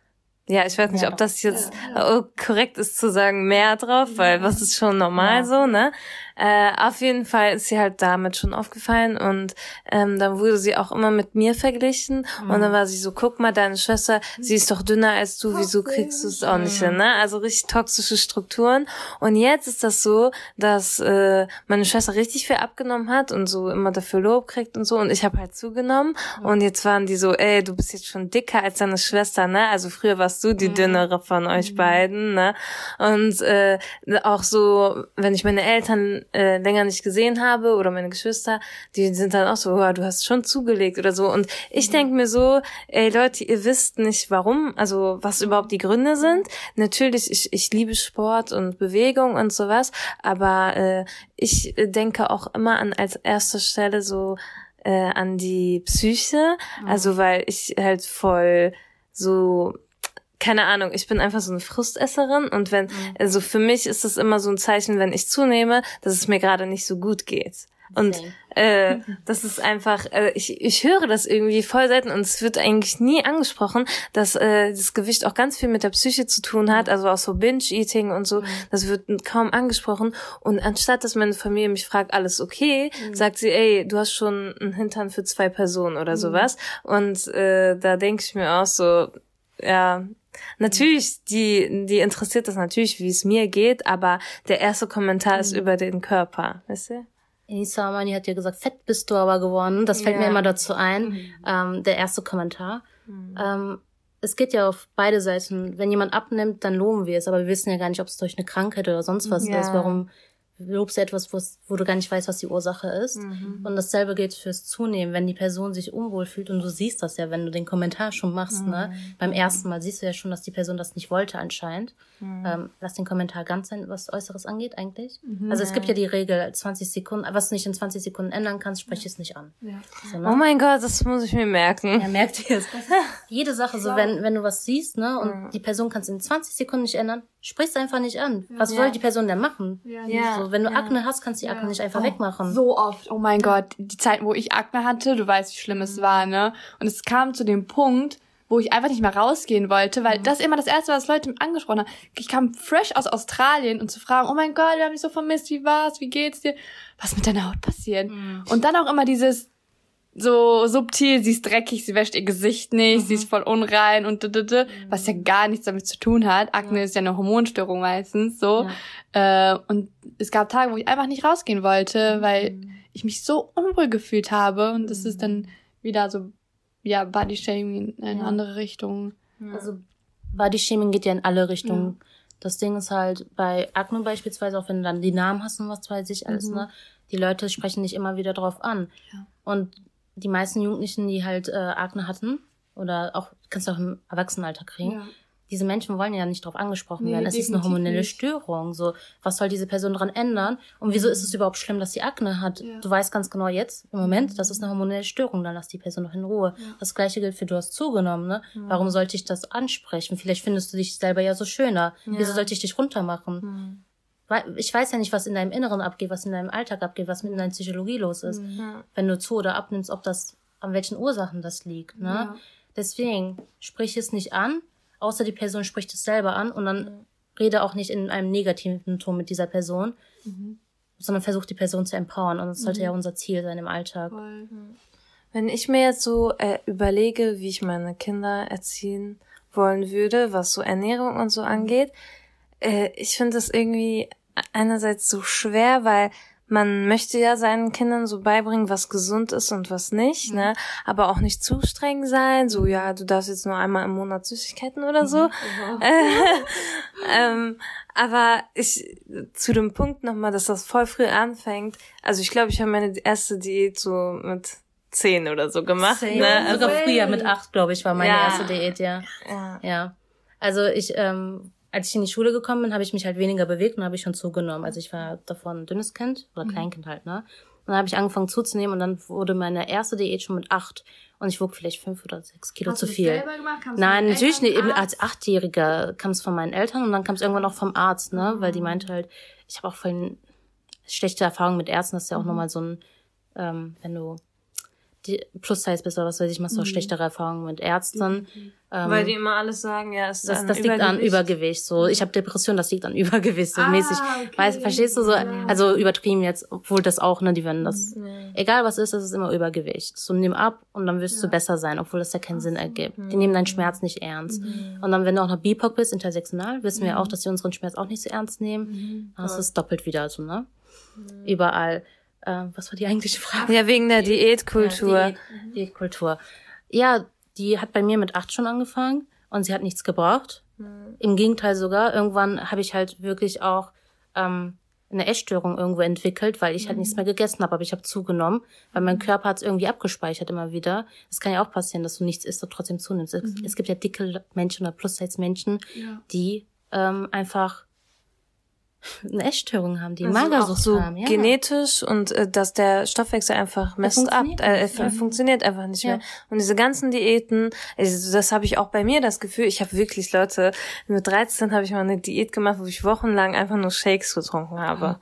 [SPEAKER 2] Ja, ich weiß nicht, ob das jetzt äh, korrekt ist zu sagen, mehr drauf, weil was ist schon normal so, ne? Äh, auf jeden Fall ist sie halt damit schon aufgefallen und ähm, dann wurde sie auch immer mit mir verglichen und dann war sie so, guck mal, deine Schwester, sie ist doch dünner als du, wieso kriegst du es auch nicht hin, ne? Also richtig toxische Strukturen. Und jetzt ist das so, dass äh, meine Schwester richtig viel abgenommen hat und so immer dafür Lob kriegt und so und ich habe halt zugenommen. Und jetzt waren die so, ey, du bist jetzt schon dicker als deine Schwester, ne? Also früher warst du die dünnere von euch beiden, ne? Und äh, auch so, wenn ich meine Eltern äh, länger nicht gesehen habe oder meine Geschwister, die sind dann auch so, oh, du hast schon zugelegt oder so. Und ich denk mir so, ey Leute, ihr wisst nicht warum, also was überhaupt die Gründe sind. Natürlich, ich, ich liebe Sport und Bewegung und sowas, aber äh, ich denke auch immer an als erster Stelle so, äh, an die Psyche. Also weil ich halt voll so keine Ahnung, ich bin einfach so eine Frustesserin und wenn, also für mich ist es immer so ein Zeichen, wenn ich zunehme, dass es mir gerade nicht so gut geht. Und äh, das ist einfach, äh, ich, ich höre das irgendwie voll selten und es wird eigentlich nie angesprochen, dass äh, das Gewicht auch ganz viel mit der Psyche zu tun hat, also auch so Binge-Eating und so, das wird kaum angesprochen. Und anstatt, dass meine Familie mich fragt, alles okay, sagt sie, ey, du hast schon einen Hintern für zwei Personen oder sowas. Und äh, da denke ich mir auch so, ja, Natürlich, die, die interessiert das natürlich, wie es mir geht, aber der erste Kommentar ist über den Körper, weißt du?
[SPEAKER 4] Enisa Amani hat ja gesagt, fett bist du aber geworden. Das fällt mir
[SPEAKER 2] Ja.
[SPEAKER 4] immer dazu ein. Ähm, der erste Kommentar. Ähm, es geht ja auf beide Seiten. Wenn jemand abnimmt, dann loben wir es, aber wir wissen ja gar nicht, ob es durch eine Krankheit oder sonst was
[SPEAKER 2] Ja.
[SPEAKER 4] ist. Warum lobst du etwas, wo du gar nicht weißt, was die Ursache ist? Und dasselbe gilt fürs Zunehmen. Wenn die Person sich unwohl fühlt und du siehst das ja, wenn du den Kommentar schon machst, ne? Beim ersten Mal siehst du ja schon, dass die Person das nicht wollte anscheinend. Ähm, lass den Kommentar ganz sein, was Äußeres angeht eigentlich. Also es gibt ja die Regel, 20 Sekunden, was du nicht in 20 Sekunden ändern kannst, sprich es nicht an. So, ne?
[SPEAKER 2] Oh mein Gott, das muss ich mir merken.
[SPEAKER 4] Ja, merkt ihr es. Jede Sache, so wenn, wenn du was siehst, ne, und die Person kannst in 20 Sekunden nicht ändern, sprich's einfach nicht an. Was soll die Person denn machen?
[SPEAKER 2] Ja.
[SPEAKER 4] So, wenn du Akne hast, kannst du die Akne nicht einfach wegmachen.
[SPEAKER 3] So oft. Oh mein Gott. Die Zeiten, wo ich Akne hatte, du weißt, wie schlimm es war, ne? Und es kam zu dem Punkt, wo ich einfach nicht mehr rausgehen wollte, weil das ist immer das Erste, was Leute angesprochen haben. Ich kam fresh aus Australien und zu fragen, oh mein Gott, wir haben dich so vermisst, wie war's, wie geht's dir? Was mit deiner Haut passiert? Und dann auch immer dieses, so subtil, sie ist dreckig, sie wäscht ihr Gesicht nicht, sie ist voll unrein und d -d -d, was ja gar nichts damit zu tun hat. Akne ist ja eine Hormonstörung meistens so. Äh, und es gab Tage, wo ich einfach nicht rausgehen wollte, weil ich mich so unwohl gefühlt habe und das ist dann wieder so ja Body Shaming in eine andere Richtung.
[SPEAKER 4] Also Body Shaming geht ja in alle Richtungen. Das Ding ist halt bei Akne beispielsweise, auch wenn du dann die Namen hast und was weiß ich alles, ne, die Leute sprechen dich immer wieder drauf an. Und die meisten Jugendlichen, die halt äh, Akne hatten, oder auch, kannst du auch im Erwachsenenalter kriegen, diese Menschen wollen ja nicht drauf angesprochen
[SPEAKER 3] Nee,
[SPEAKER 4] werden. Es ist eine hormonelle
[SPEAKER 3] nicht.
[SPEAKER 4] Störung. So, was soll diese Person dran ändern? Und wieso ist es überhaupt schlimm, dass sie Akne hat? Du weißt ganz genau jetzt, im Moment, das ist eine hormonelle Störung, dann lass die Person noch in Ruhe. Das gleiche gilt für du hast zugenommen, ne? Warum sollte ich das ansprechen? Vielleicht findest du dich selber ja so schöner. Wieso sollte ich dich runtermachen? Ich weiß ja nicht, was in deinem Inneren abgeht, was in deinem Alltag abgeht, was mit in deiner Psychologie los ist. Wenn du zu oder abnimmst, ob das, an welchen Ursachen das liegt, ne? Deswegen, sprich es nicht an, außer die Person spricht es selber an und dann rede auch nicht in einem negativen Ton mit dieser Person, sondern versuch die Person zu empowern und das sollte ja unser Ziel sein im Alltag.
[SPEAKER 2] Wenn ich mir jetzt so äh, überlege, wie ich meine Kinder erziehen wollen würde, was so Ernährung und so angeht, äh, ich finde das irgendwie einerseits so schwer, weil man möchte ja seinen Kindern so beibringen, was gesund ist und was nicht, ne? Aber auch nicht zu streng sein, so ja, du darfst jetzt nur einmal im Monat Süßigkeiten oder so. ähm, aber ich zu dem Punkt nochmal, dass das voll früh anfängt. Also ich glaube, ich habe meine erste Diät so mit zehn oder so gemacht. Ne? Also,
[SPEAKER 4] Sogar früher mit acht, glaube ich, war meine
[SPEAKER 2] Ja.
[SPEAKER 4] erste Diät, ja.
[SPEAKER 2] ja.
[SPEAKER 4] Ja. Also ich, ähm, als ich in die Schule gekommen bin, habe ich mich halt weniger bewegt und habe ich schon zugenommen. Also ich war davor ein dünnes Kind oder Kleinkind halt, ne? Und dann habe ich angefangen zuzunehmen und dann wurde meine erste Diät schon mit acht und ich wog vielleicht fünf oder sechs Kilo zu viel. Nein, natürlich nicht. Eben als Achtjähriger kam es von meinen Eltern und dann kam es irgendwann auch vom Arzt, ne? Weil die meinte halt, ich habe auch voll schlechte Erfahrungen mit Ärzten, das ist ja auch nochmal so ein, ähm, wenn du die Plus-Size bist oder was weiß ich, machst du auch schlechtere Erfahrungen mit Ärzten. Ähm,
[SPEAKER 2] Weil die immer alles sagen, ja, es ist
[SPEAKER 4] das, das liegt an
[SPEAKER 2] Übergewicht.
[SPEAKER 4] So, ich habe Depression, das liegt an Übergewicht, so mäßig. Weißt, verstehst du so? Also übertrieben jetzt, obwohl das auch, ne, die werden das. Egal was ist, das ist immer Übergewicht. So nimm ab und dann wirst du besser sein, obwohl das ja keinen Sinn ergibt. Die nehmen deinen Schmerz nicht ernst. Und dann, wenn du auch noch BIPOC bist, intersektional, wissen wir auch, dass sie unseren Schmerz auch nicht so ernst nehmen. Hast du es doppelt wieder, so, ne? Überall. Äh, was war die eigentliche Frage?
[SPEAKER 2] Ja, wegen der Diätkultur.
[SPEAKER 4] Ja, Diät, Diätkultur. Ja, die hat bei mir mit acht schon angefangen und sie hat nichts gebraucht. Im Gegenteil sogar. Irgendwann habe ich halt wirklich auch ähm, eine Essstörung irgendwo entwickelt, weil ich halt nichts mehr gegessen habe, aber ich habe zugenommen, weil mein Körper hat es irgendwie abgespeichert immer wieder. Es kann ja auch passieren, dass du nichts isst und trotzdem zunimmst. Es, es gibt ja dicke Menschen oder Plus-Size-Menschen, die ähm, einfach eine Essstörung haben, die
[SPEAKER 2] Also
[SPEAKER 4] Magersucht
[SPEAKER 2] auch so
[SPEAKER 4] haben. Ja.
[SPEAKER 2] genetisch und äh, dass der Stoffwechsel einfach messt ab,
[SPEAKER 4] funktioniert
[SPEAKER 2] äh,
[SPEAKER 4] ja.
[SPEAKER 2] funktioniert einfach nicht
[SPEAKER 4] Ja.
[SPEAKER 2] mehr. Und diese ganzen Diäten, also das habe ich auch bei mir das Gefühl, ich habe wirklich Leute, mit 13 habe ich mal eine Diät gemacht, wo ich wochenlang einfach nur Shakes getrunken habe.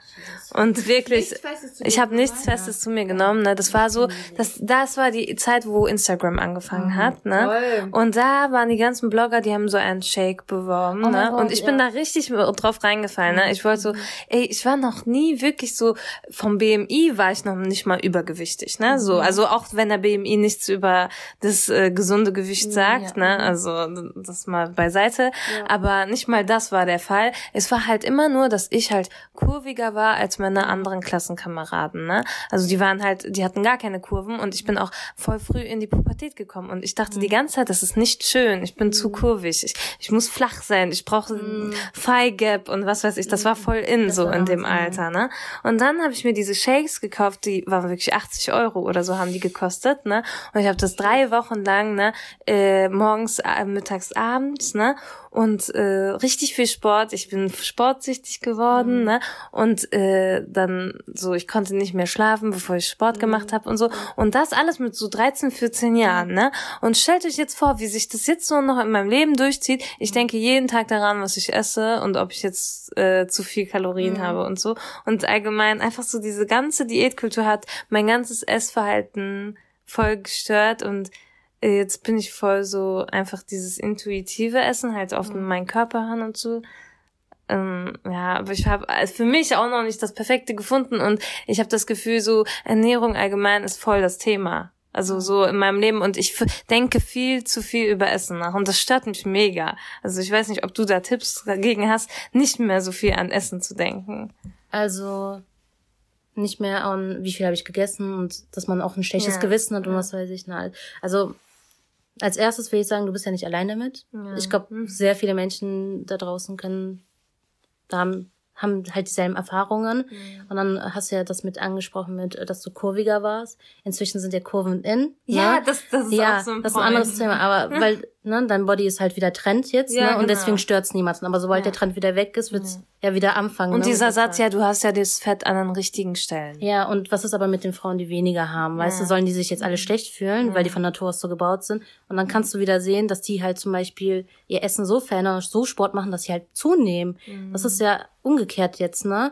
[SPEAKER 2] Und wirklich, ich habe nichts Festes zu mir genommen. Ne? Das war so, das, das war die Zeit, wo Instagram angefangen hat. Ne? Und da waren die ganzen Blogger, die haben so einen Shake beworben.
[SPEAKER 4] Oh
[SPEAKER 2] ne?
[SPEAKER 4] Gott,
[SPEAKER 2] Und ich bin da richtig drauf reingefallen. Ne? Ich wollte so, ey, ich war noch nie wirklich so, vom BMI war ich noch nicht mal übergewichtig. Ne? So, also auch wenn der BMI nichts über das äh, gesunde Gewicht sagt, ne? also das mal beiseite. Aber nicht mal das war der Fall. Es war halt immer nur, dass ich halt kurviger war als meine anderen Klassenkameraden. Ne? Also die waren halt, die hatten gar keine Kurven und ich bin auch voll früh in die Pubertät gekommen und ich dachte die ganze Zeit, das ist nicht schön. Ich bin zu kurvig. Ich, ich muss flach sein. Ich brauche Thigh Gap und was weiß ich. Das war voll in so in dem Alter. Ne? Und dann habe ich mir diese Shakes gekauft, die waren wirklich 80 Euro oder so haben die gekostet. Ne? Und ich habe das drei Wochen lang, ne, äh, morgens, äh, mittags, abends, ne? Und äh, richtig viel Sport. Ich bin sportsüchtig geworden, ne? Und äh, dann so, ich konnte nicht mehr schlafen, bevor ich Sport gemacht habe und so. Und das alles mit so 13, 14 Jahren, ne? Und stellt euch jetzt vor, wie sich das jetzt so noch in meinem Leben durchzieht. Ich denke jeden Tag daran, was ich esse und ob ich jetzt äh, zu viel Kalorien habe und so. Und allgemein einfach so diese ganze Diätkultur hat mein ganzes Essverhalten voll gestört und jetzt bin ich voll so einfach dieses intuitive Essen halt auf meinen Körper hören und so. Ähm, ja, aber ich habe für mich auch noch nicht das Perfekte gefunden und ich habe das Gefühl, so Ernährung allgemein ist voll das Thema. Also so in meinem Leben und ich denke viel zu viel über Essen nach und das stört mich mega. Also ich weiß nicht, ob du da Tipps dagegen hast, nicht mehr so viel an Essen zu denken.
[SPEAKER 4] Also nicht mehr an, wie viel habe ich gegessen und dass man auch ein schlechtes
[SPEAKER 2] Ja,
[SPEAKER 4] Gewissen hat und was weiß ich. Na, also als erstes will ich sagen, du bist ja nicht allein damit. Ich glaube, sehr viele Menschen da draußen können, da haben, haben halt dieselben Erfahrungen. Und dann hast du ja das mit angesprochen, mit, dass du kurviger warst. Inzwischen sind ja Kurven in.
[SPEAKER 2] Ja,
[SPEAKER 4] ne?
[SPEAKER 2] das- das ist
[SPEAKER 4] ja,
[SPEAKER 2] auch so ein
[SPEAKER 4] das ist ein anderes. Thema. Aber weil, ne, dein Body ist halt wieder Trend jetzt,
[SPEAKER 2] Ja,
[SPEAKER 4] ne? Und
[SPEAKER 2] genau.
[SPEAKER 4] deswegen stört's niemanden. Aber sobald der Trend wieder weg ist, wird's ja wieder anfangen.
[SPEAKER 2] Und
[SPEAKER 4] ne,
[SPEAKER 2] dieser Satz, ja, du hast ja das Fett an den richtigen Stellen.
[SPEAKER 4] ja, und was ist aber mit den Frauen, die weniger haben? Weißt du, sollen die sich jetzt alle schlecht fühlen, weil die von Natur aus so gebaut sind? Und dann kannst du wieder sehen, dass die halt zum Beispiel ihr Essen so verändern und so Sport machen, dass sie halt zunehmen. Das ist ja umgekehrt jetzt, ne?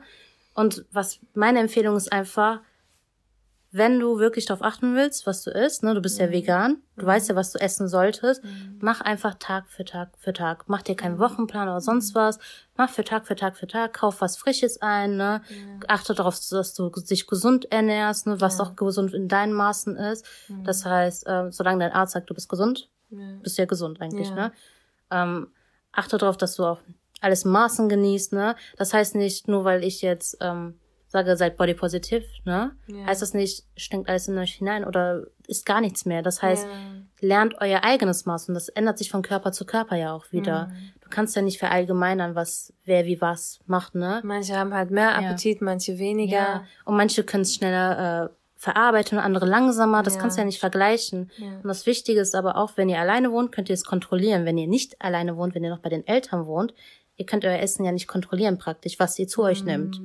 [SPEAKER 4] Und was meine Empfehlung ist einfach, wenn du wirklich darauf achten willst, was du isst, ne, du bist ja vegan, du weißt ja, was du essen solltest, mach einfach Tag für Tag für Tag. Mach dir keinen Wochenplan oder sonst was. Mach für Tag für Tag für Tag, kauf was Frisches ein, ne? Achte darauf, dass du dich gesund ernährst, ne, was auch gesund in deinen Maßen ist. Das heißt, äh, solange dein Arzt sagt, du bist gesund, bist du ja gesund eigentlich,
[SPEAKER 2] Ja.
[SPEAKER 4] ne? Ähm, achte darauf, dass du auch alles Maßen genießt, ne? Das heißt nicht, nur weil ich jetzt ähm, sage, seid body positiv, ne? Heißt das nicht, stinkt alles in euch hinein oder ist gar nichts mehr. Das heißt, lernt euer eigenes Maß und das ändert sich von Körper zu Körper ja auch wieder. Du kannst ja nicht verallgemeinern, was wer wie was macht, ne?
[SPEAKER 2] Manche haben halt mehr Appetit, manche weniger.
[SPEAKER 4] Ja. Und manche können es schneller äh, verarbeiten und andere langsamer. Das
[SPEAKER 2] Ja.
[SPEAKER 4] kannst du ja nicht vergleichen. Und das Wichtige ist aber auch, wenn ihr alleine wohnt, könnt ihr es kontrollieren. Wenn ihr nicht alleine wohnt, wenn ihr noch bei den Eltern wohnt, ihr könnt euer Essen ja nicht kontrollieren praktisch, was ihr zu euch nimmt.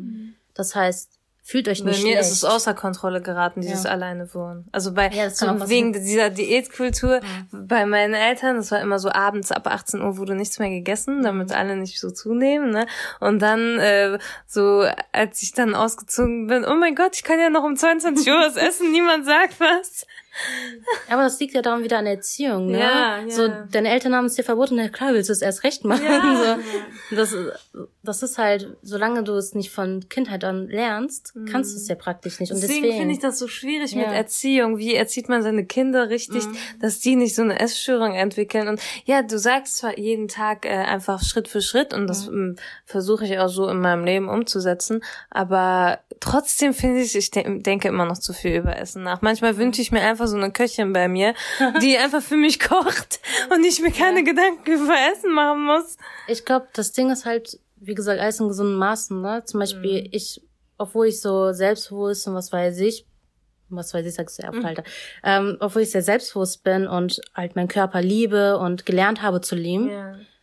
[SPEAKER 4] Das heißt, fühlt euch
[SPEAKER 2] Bei
[SPEAKER 4] nicht
[SPEAKER 2] mir
[SPEAKER 4] schlecht.
[SPEAKER 2] ist es außer Kontrolle geraten, dieses
[SPEAKER 4] Ja.
[SPEAKER 2] alleine wohnen. Also bei
[SPEAKER 4] Ja,
[SPEAKER 2] wegen dieser Diätkultur bei meinen Eltern, das war immer so abends ab 18 Uhr wurde nichts mehr gegessen, damit
[SPEAKER 4] Mhm.
[SPEAKER 2] alle nicht so zunehmen, ne? Und dann äh, so als ich dann ausgezogen bin, oh mein Gott, ich kann ja noch um 22 Uhr was essen, niemand sagt was.
[SPEAKER 4] Aber das liegt ja daran wieder an Erziehung, ne?
[SPEAKER 2] Ja, ja.
[SPEAKER 4] So, deine Eltern haben es dir verboten, na klar willst du es erst recht machen. So, das, das ist halt, solange du es nicht von Kindheit an lernst, kannst du es ja praktisch nicht. Und
[SPEAKER 2] Deswegen,
[SPEAKER 4] deswegen,
[SPEAKER 2] finde ich das so schwierig mit
[SPEAKER 4] Ja.
[SPEAKER 2] Erziehung. Wie erzieht man seine Kinder richtig, dass die nicht so eine Essstörung entwickeln? Und ja, du sagst zwar jeden Tag äh, einfach Schritt für Schritt und das ähm, versuche ich auch so in meinem Leben umzusetzen, aber trotzdem finde ich, ich de denke immer noch zu viel über Essen nach. Manchmal wünsche ich mir einfach so eine Köchin bei mir, die einfach für mich kocht und ich mir keine Gedanken über Essen machen muss.
[SPEAKER 4] ich glaube, das Ding ist halt, wie gesagt, alles in gesunden Maßen, ne? Zum Beispiel, ich, obwohl ich so selbstbewusst und was weiß ich, was weiß ich, sagst du ja, Alter, ähm, obwohl ich sehr selbstbewusst bin und halt meinen Körper liebe und gelernt habe zu lieben,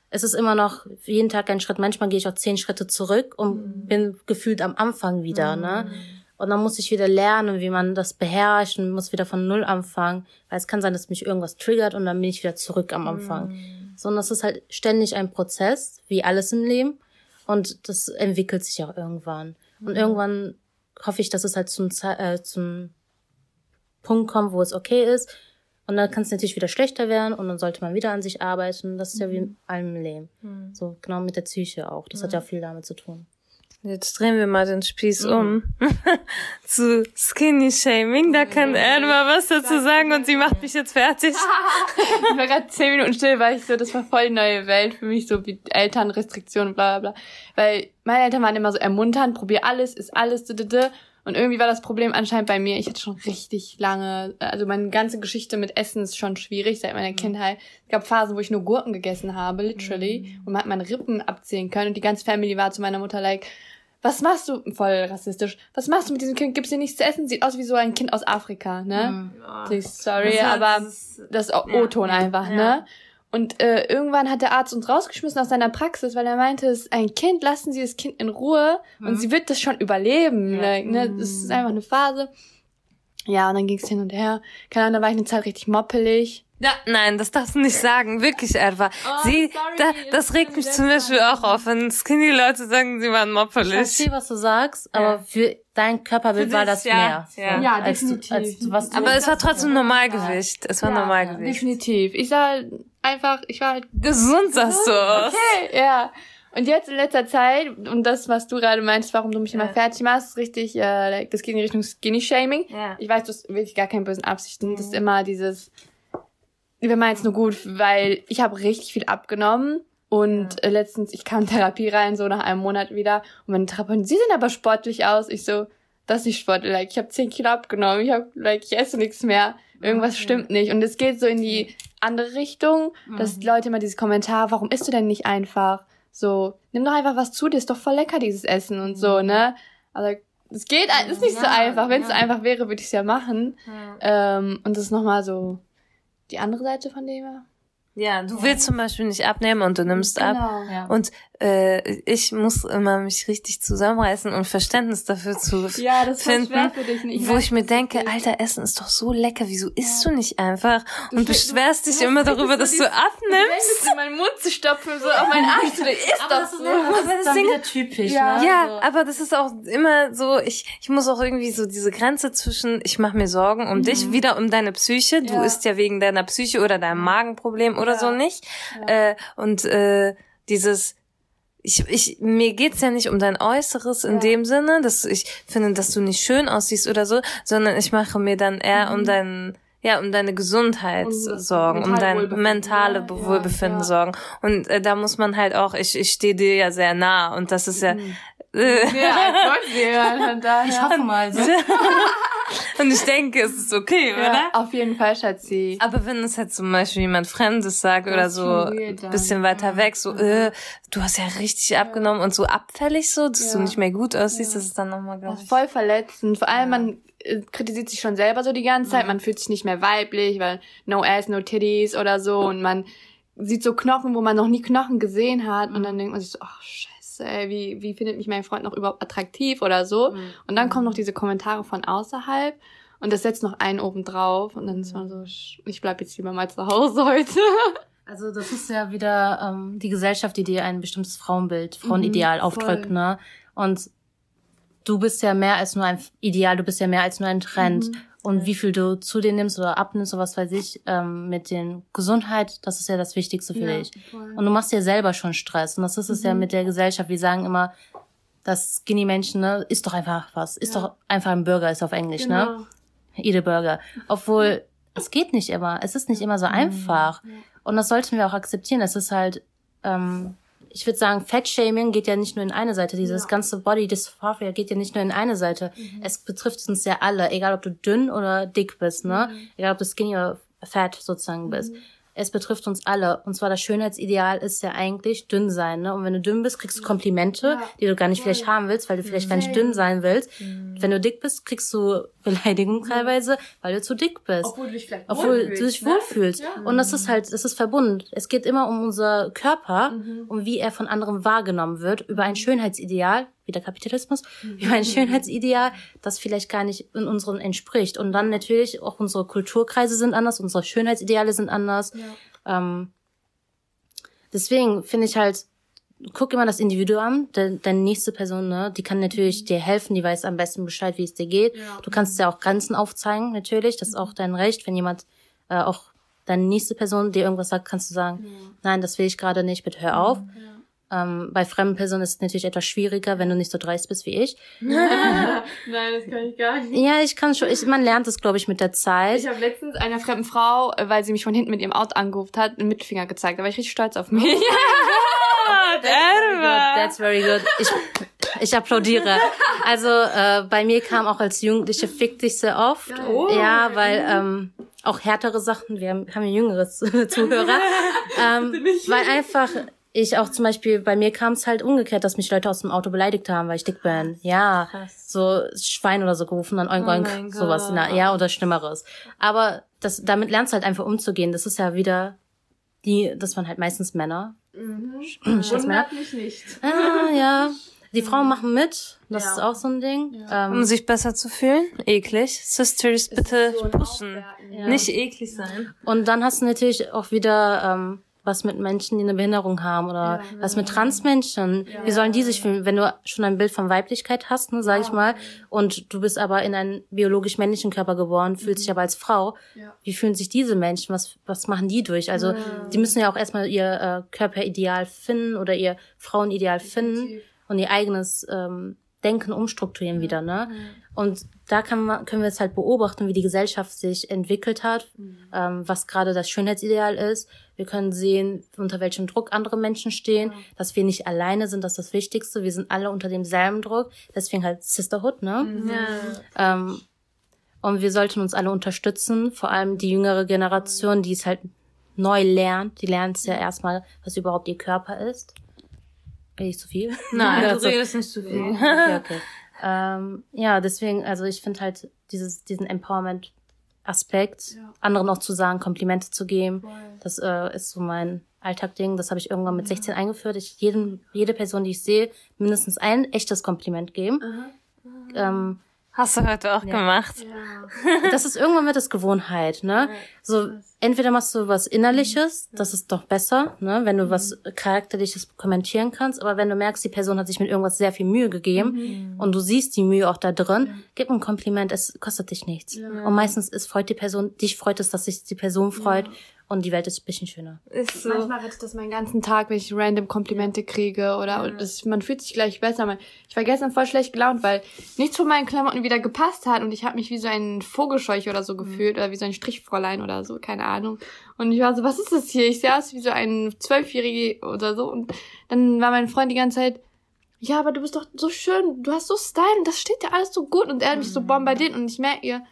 [SPEAKER 4] es ist immer noch jeden Tag ein Schritt. Manchmal gehe ich auch zehn Schritte zurück und bin gefühlt am Anfang wieder, ne? Und dann muss ich wieder lernen, wie man das beherrscht und muss wieder von Null anfangen. Weil es kann sein, dass mich irgendwas triggert und dann bin ich wieder zurück am Anfang. Sondern es ist halt ständig ein Prozess, wie alles im Leben. Und das entwickelt sich auch irgendwann. Und irgendwann hoffe ich, dass es halt zum, äh, zum Punkt kommt, wo es okay ist. Und dann kann es natürlich wieder schlechter werden und dann sollte man wieder an sich arbeiten. Das ist ja wie in allem im Leben. So genau mit der Psyche auch. Das hat ja auch viel damit zu tun.
[SPEAKER 2] Jetzt drehen wir mal den Spieß um zu Skinny Shaming. Da kann er mal was dazu sagen und sie macht mich jetzt fertig.
[SPEAKER 3] Ich war gerade zehn Minuten still, weil ich so, das war voll die neue Welt für mich, so wie Elternrestriktionen, bla bla bla. Weil meine Eltern waren immer so ermunternd, probier alles, ist alles, d, d, d. Und irgendwie war das Problem anscheinend bei mir, ich hatte schon richtig lange, also meine ganze Geschichte mit Essen ist schon schwierig seit meiner Kindheit. Es gab Phasen, wo ich nur Gurken gegessen habe, literally, und man hat meine Rippen abzählen können und die ganze Family war zu meiner Mutter like, was machst du, voll rassistisch, was machst du mit diesem Kind, gibst dir nichts zu essen, sieht aus wie so ein Kind aus Afrika, ne? Sorry,
[SPEAKER 2] Das hat-
[SPEAKER 3] aber das ist auch O-Ton einfach, ne? Und äh, irgendwann hat der Arzt uns rausgeschmissen aus seiner Praxis, weil er meinte, es ist ein Kind, lassen Sie das Kind in Ruhe und sie wird das schon überleben. Like, ne? Das ist einfach eine Phase. Ja, und dann ging's hin und her. Keine Ahnung, da war ich eine Zeit richtig moppelig.
[SPEAKER 2] Ja, nein, das darfst du nicht sagen. Wirklich, Erwa. sie,
[SPEAKER 3] sorry,
[SPEAKER 2] da, das regt mich
[SPEAKER 3] ich
[SPEAKER 2] zum Beispiel auch auf, wenn Skinny-Leute sagen, sie waren
[SPEAKER 4] Ich
[SPEAKER 2] moppelig.
[SPEAKER 4] verstehe, was du sagst, aber für dein Körperbild war das
[SPEAKER 2] ja,
[SPEAKER 4] mehr.
[SPEAKER 2] ja.
[SPEAKER 4] So,
[SPEAKER 3] Ja,
[SPEAKER 4] als du,
[SPEAKER 3] definitiv.
[SPEAKER 4] als du, was du
[SPEAKER 2] Aber es war trotzdem Normalgewicht. Es war
[SPEAKER 3] Ja,
[SPEAKER 2] Normalgewicht.
[SPEAKER 3] Definitiv. Ich sah halt einfach, ich war halt
[SPEAKER 2] Gesund sahst du aus.
[SPEAKER 3] Okay, ja. Und jetzt in letzter Zeit, und das, was du gerade meinst, warum du mich immer fertig machst, richtig, äh, das geht in Richtung Skinny-Shaming.
[SPEAKER 2] Ja.
[SPEAKER 3] Ich weiß, du hast wirklich gar keine bösen Absichten. Das ist immer dieses, wir meinen es nur gut, weil ich habe richtig viel abgenommen. Und äh, letztens, ich kam in Therapie rein, so nach einem Monat wieder. Und meine Therapeutin, sie sehen aber sportlich aus. Ich so, das ist nicht sportlich. Like, ich habe 10 Kilo abgenommen. Ich hab, like, ich esse nichts mehr. Irgendwas stimmt nicht. Und es geht so in die andere Richtung, dass Leute immer dieses Kommentar, warum isst du denn nicht einfach? So, nimm doch einfach was zu dir, ist doch voll lecker, dieses Essen und so, ne? Also, es geht, es ist nicht so einfach. Wenn es so einfach wäre, würde ich es ja machen. Ähm, und das ist nochmal so die andere Seite von dem.
[SPEAKER 2] Ja, du willst zum Beispiel nicht abnehmen und du nimmst ab.
[SPEAKER 4] Ja.
[SPEAKER 2] Und äh, ich muss immer mich richtig zusammenreißen und Verständnis dafür zu
[SPEAKER 3] Ja, das ist voll
[SPEAKER 2] finden,
[SPEAKER 3] schwer für dich. Ich
[SPEAKER 2] wo ich mir denke, Alter, Essen ist doch so lecker, wieso isst du nicht einfach? Und
[SPEAKER 3] Du
[SPEAKER 2] beschwerst dich
[SPEAKER 3] du
[SPEAKER 2] immer darüber, dass du
[SPEAKER 3] so
[SPEAKER 2] abnimmst.
[SPEAKER 3] in meinen Mund zu stopfen, so auf meinen Arsch zu. Ist
[SPEAKER 4] Aber
[SPEAKER 3] das
[SPEAKER 4] das das
[SPEAKER 2] das
[SPEAKER 4] ist dann wieder typisch,
[SPEAKER 3] Ja.
[SPEAKER 4] ne?
[SPEAKER 2] Ja,
[SPEAKER 4] So.
[SPEAKER 2] aber das ist auch immer so, ich, ich muss auch irgendwie so diese Grenze zwischen, ich mache mir Sorgen um dich, wieder um deine Psyche, du
[SPEAKER 3] Ja.
[SPEAKER 2] isst ja wegen deiner Psyche oder deinem Magenproblem oder so nicht. Äh, und äh, dieses, ich, ich, mir geht's ja nicht um dein Äußeres in dem Sinne, dass ich finde, dass du nicht schön aussiehst oder so, sondern ich mache mir dann eher um dein, ja, um deine Gesundheit
[SPEAKER 3] Um das
[SPEAKER 2] sorgen, um dein
[SPEAKER 3] Mentalwohlbefinden,
[SPEAKER 2] mentale
[SPEAKER 3] ja, ja,
[SPEAKER 2] Wohlbefinden
[SPEAKER 3] ja.
[SPEAKER 2] sorgen. Und äh, da muss man halt auch, ich, ich stehe dir ja sehr nah und das ist ja, äh,
[SPEAKER 3] Ja, daher.
[SPEAKER 4] Ich hoffe mal so.
[SPEAKER 2] und ich denke, es ist okay, oder?
[SPEAKER 3] Ja, auf jeden Fall, Schatzi.
[SPEAKER 2] Aber wenn es halt zum Beispiel jemand Fremdes sagt oder
[SPEAKER 3] ist
[SPEAKER 2] so ein bisschen weiter weg, so, äh, du hast ja richtig abgenommen und so abfällig so, dass du
[SPEAKER 3] Ja.
[SPEAKER 2] nicht mehr gut aussiehst, das ist dann nochmal, glaube
[SPEAKER 3] Das
[SPEAKER 2] ich.
[SPEAKER 3] voll verletzend. Vor allem, man kritisiert sich schon selber so die ganze Zeit. Man fühlt sich nicht mehr weiblich, weil no ass, no titties oder so. Und man sieht so Knochen, wo man noch nie Knochen gesehen hat. Und dann denkt man sich so, ach, scheiße, ey, wie, wie findet mich mein Freund noch überhaupt attraktiv oder so? Und dann kommen noch diese Kommentare von außerhalb. Und das setzt noch einen oben drauf. Und dann ist man so, ich bleib jetzt lieber mal zu Hause heute.
[SPEAKER 4] Also das ist ja wieder ähm, die Gesellschaft, die dir ein bestimmtes Frauenbild, Frauenideal
[SPEAKER 3] Mhm,
[SPEAKER 4] aufdrückt, ne? Und du bist ja mehr als nur ein Ideal, du bist ja mehr als nur ein Trend.
[SPEAKER 3] Mhm.
[SPEAKER 4] Und wie viel du zu dir nimmst oder abnimmst oder was weiß ich, ähm, mit den Gesundheit, das ist ja das Wichtigste für
[SPEAKER 3] Ja,
[SPEAKER 4] dich.
[SPEAKER 3] voll.
[SPEAKER 4] Und du machst dir selber schon Stress. Und das ist es ja
[SPEAKER 3] Mhm.
[SPEAKER 4] mit der Gesellschaft. Wir sagen immer, dass Skinny-Menschen, ne, ist doch einfach was. Ist doch einfach ein Burger, ist auf Englisch, ne?
[SPEAKER 3] Genau.
[SPEAKER 4] Eat a Burger. Obwohl, es geht nicht immer. Es ist nicht immer so
[SPEAKER 3] Mhm.
[SPEAKER 4] einfach. Und das sollten wir auch akzeptieren. Es ist halt, ähm, ich würde sagen, Fat-Shaming geht ja nicht nur in eine Seite. Dieses ganze Body Dysphoria geht ja nicht nur in eine Seite.
[SPEAKER 3] Mhm.
[SPEAKER 4] Es betrifft uns ja alle, egal ob du dünn oder dick bist, ne?
[SPEAKER 3] Mhm.
[SPEAKER 4] Egal ob du skinny oder fat sozusagen bist. Es betrifft uns alle. Und zwar das Schönheitsideal ist ja eigentlich dünn sein. Ne? Und wenn du dünn bist, kriegst du Komplimente, die du gar nicht vielleicht haben willst, weil du vielleicht gar nicht dünn sein willst. Wenn du dick bist, kriegst du Beleidigungen teilweise, weil du zu dick bist.
[SPEAKER 3] Obwohl du dich vielleicht
[SPEAKER 4] Obwohl
[SPEAKER 3] wohlfühlst,
[SPEAKER 4] du dich
[SPEAKER 3] ne?
[SPEAKER 4] wohlfühlst. Und das ist halt, das ist verbunden. Es geht immer um unser Körper, um wie er von anderen wahrgenommen wird, über ein Schönheitsideal, wie der Kapitalismus, über ein Schönheitsideal, das vielleicht gar nicht in unseren entspricht. Und dann natürlich auch unsere Kulturkreise sind anders, unsere Schönheitsideale sind anders. Ähm, deswegen finde ich halt, guck immer das Individuum an, de, deine nächste Person, ne, die kann natürlich dir helfen, die weiß am besten Bescheid, wie es dir geht. Du kannst dir auch Grenzen aufzeigen, natürlich, das ist auch dein Recht, wenn jemand äh, auch deine nächste Person dir irgendwas sagt, kannst du sagen, nein, das will ich gerade nicht, bitte hör auf. Ähm, bei fremden Personen ist es natürlich etwas schwieriger, wenn du nicht so dreist bist wie ich.
[SPEAKER 3] Nein, das kann ich gar nicht.
[SPEAKER 4] Ja, ich kann schon, ich, man lernt es, glaube ich, mit der Zeit.
[SPEAKER 3] Ich habe letztens einer fremden Frau, äh, weil sie mich von hinten mit ihrem Auto angerufen hat, einen Mittelfinger gezeigt. Da war ich richtig stolz auf mich.
[SPEAKER 4] That's very good. Ich, ich applaudiere. Also äh, bei mir kam auch als Jugendliche fick dich sehr oft. Ja, weil ähm, auch härtere Sachen, wir haben, haben ja jüngere Zuhörer, ähm, weil einfach ich auch zum Beispiel, bei mir kam es halt umgekehrt, dass mich Leute aus dem Auto beleidigt haben, weil ich dick bin. Ja, so Schwein oder so gerufen, dann oink oink,
[SPEAKER 2] mein
[SPEAKER 4] sowas. Na, ja, oder Schlimmeres. Aber das, damit lernst du halt einfach umzugehen. Das ist ja wieder die, das waren halt meistens Männer. Scheiß Männer.
[SPEAKER 3] mich nicht.
[SPEAKER 4] Ah, ja. Die Frauen machen mit. Das ist auch so ein Ding. Ähm,
[SPEAKER 2] Um sich besser zu fühlen. Eklig. Sisters, bitte pushen. Nicht eklig sein.
[SPEAKER 4] Und dann hast du natürlich auch wieder ähm, was mit Menschen, die eine Behinderung haben oder was mit Transmenschen. Wie sollen die sich fühlen, wenn du schon ein Bild von Weiblichkeit hast, ne, sag ich mal, und du bist aber in einen biologisch männlichen Körper geboren, fühlst dich aber als Frau. Wie fühlen sich diese Menschen? Was was machen die durch? Also die müssen ja auch erstmal ihr äh, Körperideal finden oder ihr Frauenideal finden und ihr eigenes ähm, Denken umstrukturieren wieder, ne? Und da kann man, können wir jetzt halt beobachten, wie die Gesellschaft sich entwickelt hat, ähm, was gerade das Schönheitsideal ist. Wir können sehen, unter welchem Druck andere Menschen stehen, dass wir nicht alleine sind, das ist das Wichtigste. Wir sind alle unter demselben Druck. Deswegen halt Sisterhood, ne? Ähm, und wir sollten uns alle unterstützen, vor allem die jüngere Generation, die es halt neu lernt. Die lernt es ja erstmal, was überhaupt ihr Körper ist. Rede ich zu viel?
[SPEAKER 2] Nein, du
[SPEAKER 4] so.
[SPEAKER 2] redest nicht zu viel.
[SPEAKER 4] Okay, okay. Ähm, ja, deswegen, also ich finde halt dieses, diesen Empowerment-Aspekt, anderen auch zu sagen, Komplimente zu geben, das äh, ist so mein Alltagding. Das habe ich irgendwann mit 16 eingeführt. Ich jedem, jede Person, die ich sehe, mindestens ein echtes Kompliment geben. Ähm,
[SPEAKER 2] Hast du heute auch gemacht.
[SPEAKER 4] das ist irgendwann wird das Gewohnheit, ne? So entweder machst du was innerliches, das ist doch besser, ne, wenn du was charakterliches kommentieren kannst, aber wenn du merkst, die Person hat sich mit irgendwas sehr viel Mühe gegeben und du siehst die Mühe auch da drin, gib ein Kompliment, es kostet dich nichts. Und meistens ist freut die Person, dich freut es, dass sich die Person freut und die Welt ist ein bisschen schöner.
[SPEAKER 2] Ist so.
[SPEAKER 3] Manchmal rettet das meinen ganzen Tag, wenn ich random Komplimente kriege oder und das, man fühlt sich gleich besser. Man, ich war gestern voll schlecht gelaunt, weil nichts von meinen Klamotten wieder gepasst hat und ich habe mich wie so ein Vogelscheuch oder so gefühlt oder wie so ein Strichfräulein oder so, keine Ahnung. Und ich war so, was ist das hier? Ich sehe aus wie so ein Zwölfjährige oder so und dann war mein Freund die ganze Zeit, ja, aber du bist doch so schön, du hast so Style und das steht dir alles so gut und er hat mich so bombardiert und ich merke ihr,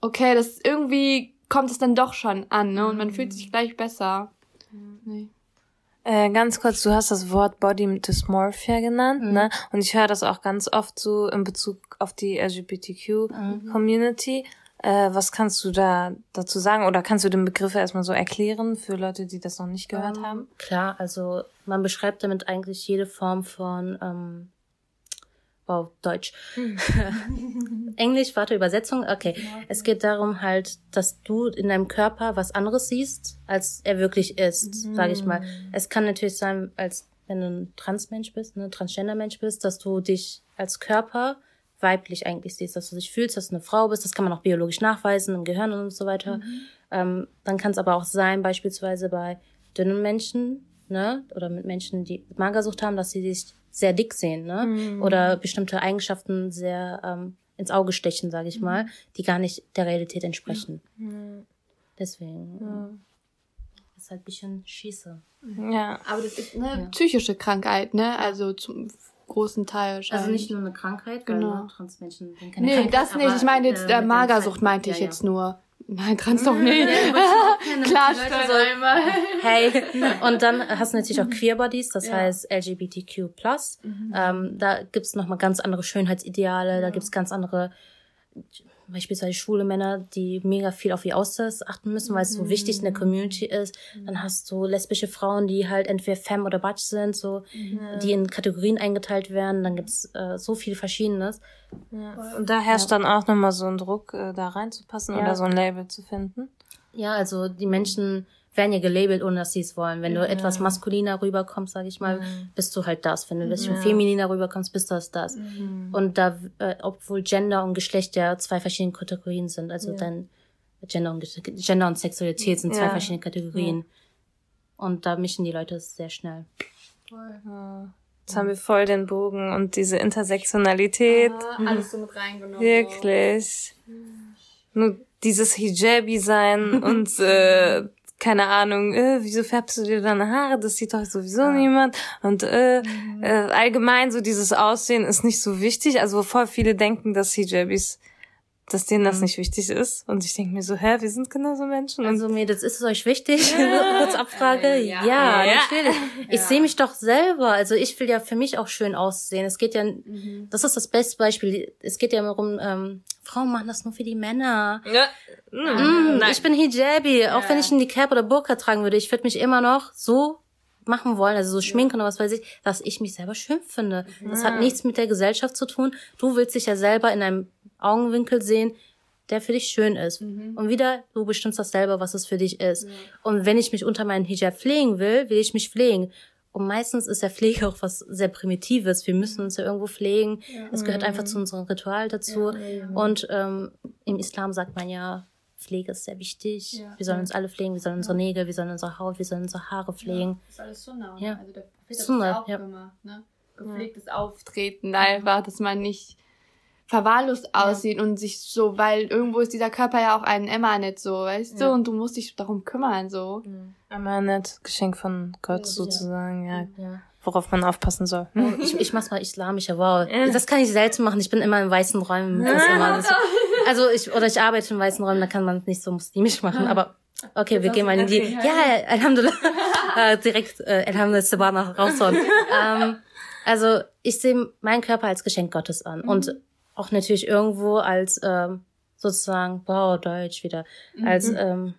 [SPEAKER 3] okay, das irgendwie kommt es dann doch schon an, ne? Und man fühlt sich gleich besser. Nee.
[SPEAKER 2] Äh, ganz kurz, du hast das Wort Body Dysmorphia genannt, ne? Und ich höre das auch ganz oft so in Bezug auf die LGBTQ-Community. Äh, was kannst du da dazu sagen? Oder kannst du den Begriff erstmal so erklären für Leute, die das noch nicht gehört haben?
[SPEAKER 4] Klar, also man beschreibt damit eigentlich jede Form von ähm, wow, Deutsch. Englisch, warte, Übersetzung, okay. Es geht darum halt, dass du in deinem Körper was anderes siehst, als er wirklich ist, sage ich mal. Es kann natürlich sein, als wenn du ein Transmensch bist, ne, Transgender-Mensch bist, dass du dich als Körper weiblich eigentlich siehst, dass du dich fühlst, dass du eine Frau bist. Das kann man auch biologisch nachweisen im Gehirn und so weiter. Ähm, dann kann es aber auch sein, beispielsweise bei dünnen Menschen, ne, oder mit Menschen, die Magersucht haben, dass sie sich sehr dick sehen, ne, oder bestimmte Eigenschaften sehr ähm, ins Auge stechen, sage ich mal, die gar nicht der Realität entsprechen. Deswegen ist halt ein bisschen Schieße.
[SPEAKER 2] Ja.
[SPEAKER 3] Aber das ist eine psychische Krankheit, ne? Also zum großen Teil.
[SPEAKER 4] Also
[SPEAKER 3] wahrscheinlich.
[SPEAKER 4] nicht nur eine Krankheit,
[SPEAKER 3] Genau.
[SPEAKER 4] weil ne, Transmenschen sind keine
[SPEAKER 3] Nee,
[SPEAKER 4] Krankheit,
[SPEAKER 3] das nicht. Ich meine jetzt,
[SPEAKER 4] äh,
[SPEAKER 3] der Magersucht meinte
[SPEAKER 4] ja,
[SPEAKER 3] ich
[SPEAKER 4] ja.
[SPEAKER 3] jetzt nur. Nein, trans doch nicht. Klarstellen einmal.
[SPEAKER 4] Hey, und dann hast du natürlich auch Queerbodies, das heißt LGBTQ+. Ähm, da gibt's noch nochmal ganz andere Schönheitsideale, da gibt's ganz andere, beispielsweise schwule Männer, die mega viel auf ihr Aussehen achten müssen, weil es so wichtig in der Community ist. Dann hast du lesbische Frauen, die halt entweder Femme oder Butch sind, so, die in Kategorien eingeteilt werden. Dann gibt's äh, so viel Verschiedenes.
[SPEAKER 2] Und da herrscht dann auch nochmal so ein Druck, äh, da reinzupassen
[SPEAKER 4] Ja.
[SPEAKER 2] oder so ein Label zu finden.
[SPEAKER 4] Ja, also die Menschen werden ja gelabelt, ohne dass sie es wollen. Wenn du etwas maskuliner rüberkommst, sage ich mal, bist du halt das. Wenn du ein bisschen femininer rüberkommst, bist du das. das. Und da, äh, obwohl Gender und Geschlecht ja zwei verschiedene Kategorien sind, also dann Gender und, Gesch- Gender und Sexualität sind zwei verschiedene Kategorien. Und da mischen die Leute sehr schnell.
[SPEAKER 2] Jetzt haben wir voll den Bogen und diese Intersektionalität.
[SPEAKER 3] Alles so mit reingenommen.
[SPEAKER 2] Wirklich. Nur dieses Hijabi sein und äh, keine Ahnung, äh, wieso färbst du dir deine Haare? Das sieht doch sowieso niemand. Und äh, äh, allgemein so dieses Aussehen ist nicht so wichtig. Also voll viele denken, dass Hijabis, dass denen das nicht wichtig ist. Und ich denke mir so, hä, wir sind genauso Menschen. Und
[SPEAKER 4] Also Mädels, ist es euch wichtig? Kurz Abfrage. Ja,
[SPEAKER 2] Ja.
[SPEAKER 4] natürlich. Ich sehe mich doch selber. Also ich will ja für mich auch schön aussehen. Es geht ja, das ist das beste Beispiel. Es geht ja immer darum, ähm, Frauen machen das nur für die Männer.
[SPEAKER 2] ja,
[SPEAKER 4] Mm, ich bin Hijabi. Auch wenn ich einen Niqab oder Burka tragen würde, ich würde mich immer noch so machen wollen, also so schminken oder was weiß ich, dass ich mich selber schön finde. Das hat nichts mit der Gesellschaft zu tun. Du willst dich ja selber in einem Augenwinkel sehen, der für dich schön ist. Und wieder, du bestimmst das selber, was es für dich ist. Und wenn ich mich unter meinen Hijab pflegen will, will ich mich pflegen. Und meistens ist ja Pflege auch was sehr Primitives. Wir müssen uns ja irgendwo pflegen. Es gehört einfach zu unserem Ritual dazu. Und ähm, im Islam sagt man ja, Pflege ist sehr wichtig. Wir sollen uns alle pflegen, wir sollen unsere Nägel, wir sollen unsere Haut, wir sollen unsere Haare pflegen.
[SPEAKER 3] Das ist alles Sunna.
[SPEAKER 4] Ja.
[SPEAKER 3] Also der
[SPEAKER 4] Sunna,
[SPEAKER 3] das auch
[SPEAKER 4] ja.
[SPEAKER 3] gemacht, ne? Gepflegtes Auftreten einfach, dass man nicht verwahrlost aussieht und sich so, weil irgendwo ist dieser Körper ja auch ein Emanet so, weißt du, und du musst dich darum kümmern, so.
[SPEAKER 2] Einmal nett, Geschenk von Gott sozusagen, ja.
[SPEAKER 4] Ja.
[SPEAKER 2] Worauf man aufpassen soll. Hm?
[SPEAKER 4] Ich, ich mach's mal islamischer, wow. Das kann ich selten machen. Ich bin immer in weißen Räumen. Das ist immer, das, also ich, oder ich arbeite in weißen Räumen, da kann man es nicht so muslimisch machen, aber okay, wir gehen mal in die, ja, Alhamdulillah, äh, direkt, äh, Alhamdulillah, Sabana raushauen. ähm, also ich sehe meinen Körper als Geschenk Gottes an und auch natürlich irgendwo als ähm, sozusagen, wow, Deutsch wieder, als ähm,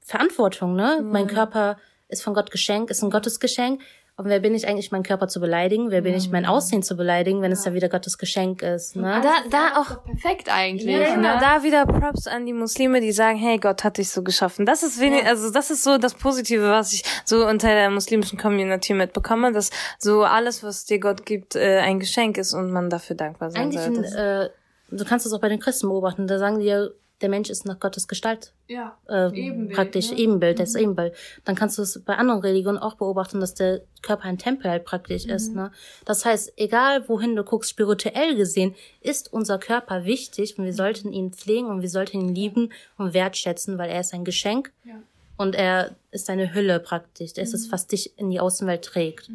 [SPEAKER 4] Verantwortung, ne? Mein Körper ist von Gott Geschenk, ist ein Gottesgeschenk. Und wer bin ich eigentlich, meinen Körper zu beleidigen? Wer bin ich, mein Aussehen zu beleidigen, wenn es ja wieder Gottes Geschenk ist, ne?
[SPEAKER 2] Da, da auch
[SPEAKER 3] perfekt eigentlich,
[SPEAKER 2] Ja,
[SPEAKER 3] ne?
[SPEAKER 2] da wieder Props an die Muslime, die sagen, hey, Gott hat dich so geschaffen. Das ist wenig, also das ist so das Positive, was ich so unter der muslimischen Community mitbekomme, dass so alles, was dir Gott gibt, äh, ein Geschenk ist und man dafür dankbar sein
[SPEAKER 4] Eigentlich, ein,
[SPEAKER 2] sollte.
[SPEAKER 4] äh, du kannst es auch bei den Christen beobachten, da sagen die ja, der Mensch ist nach Gottes Gestalt
[SPEAKER 3] Ja.
[SPEAKER 4] äh,
[SPEAKER 3] Ebenbild,
[SPEAKER 4] praktisch
[SPEAKER 3] ne?
[SPEAKER 4] Ebenbild, das Ebenbild. Dann kannst du es bei anderen Religionen auch beobachten, dass der Körper ein Tempel halt praktisch ist. Ne? Das heißt, egal wohin du guckst, spirituell gesehen, ist unser Körper wichtig und wir sollten ihn pflegen und wir sollten ihn lieben und wertschätzen, weil er ist ein Geschenk
[SPEAKER 3] Ja.
[SPEAKER 4] und er ist eine Hülle praktisch. Es ist, was dich in die Außenwelt trägt.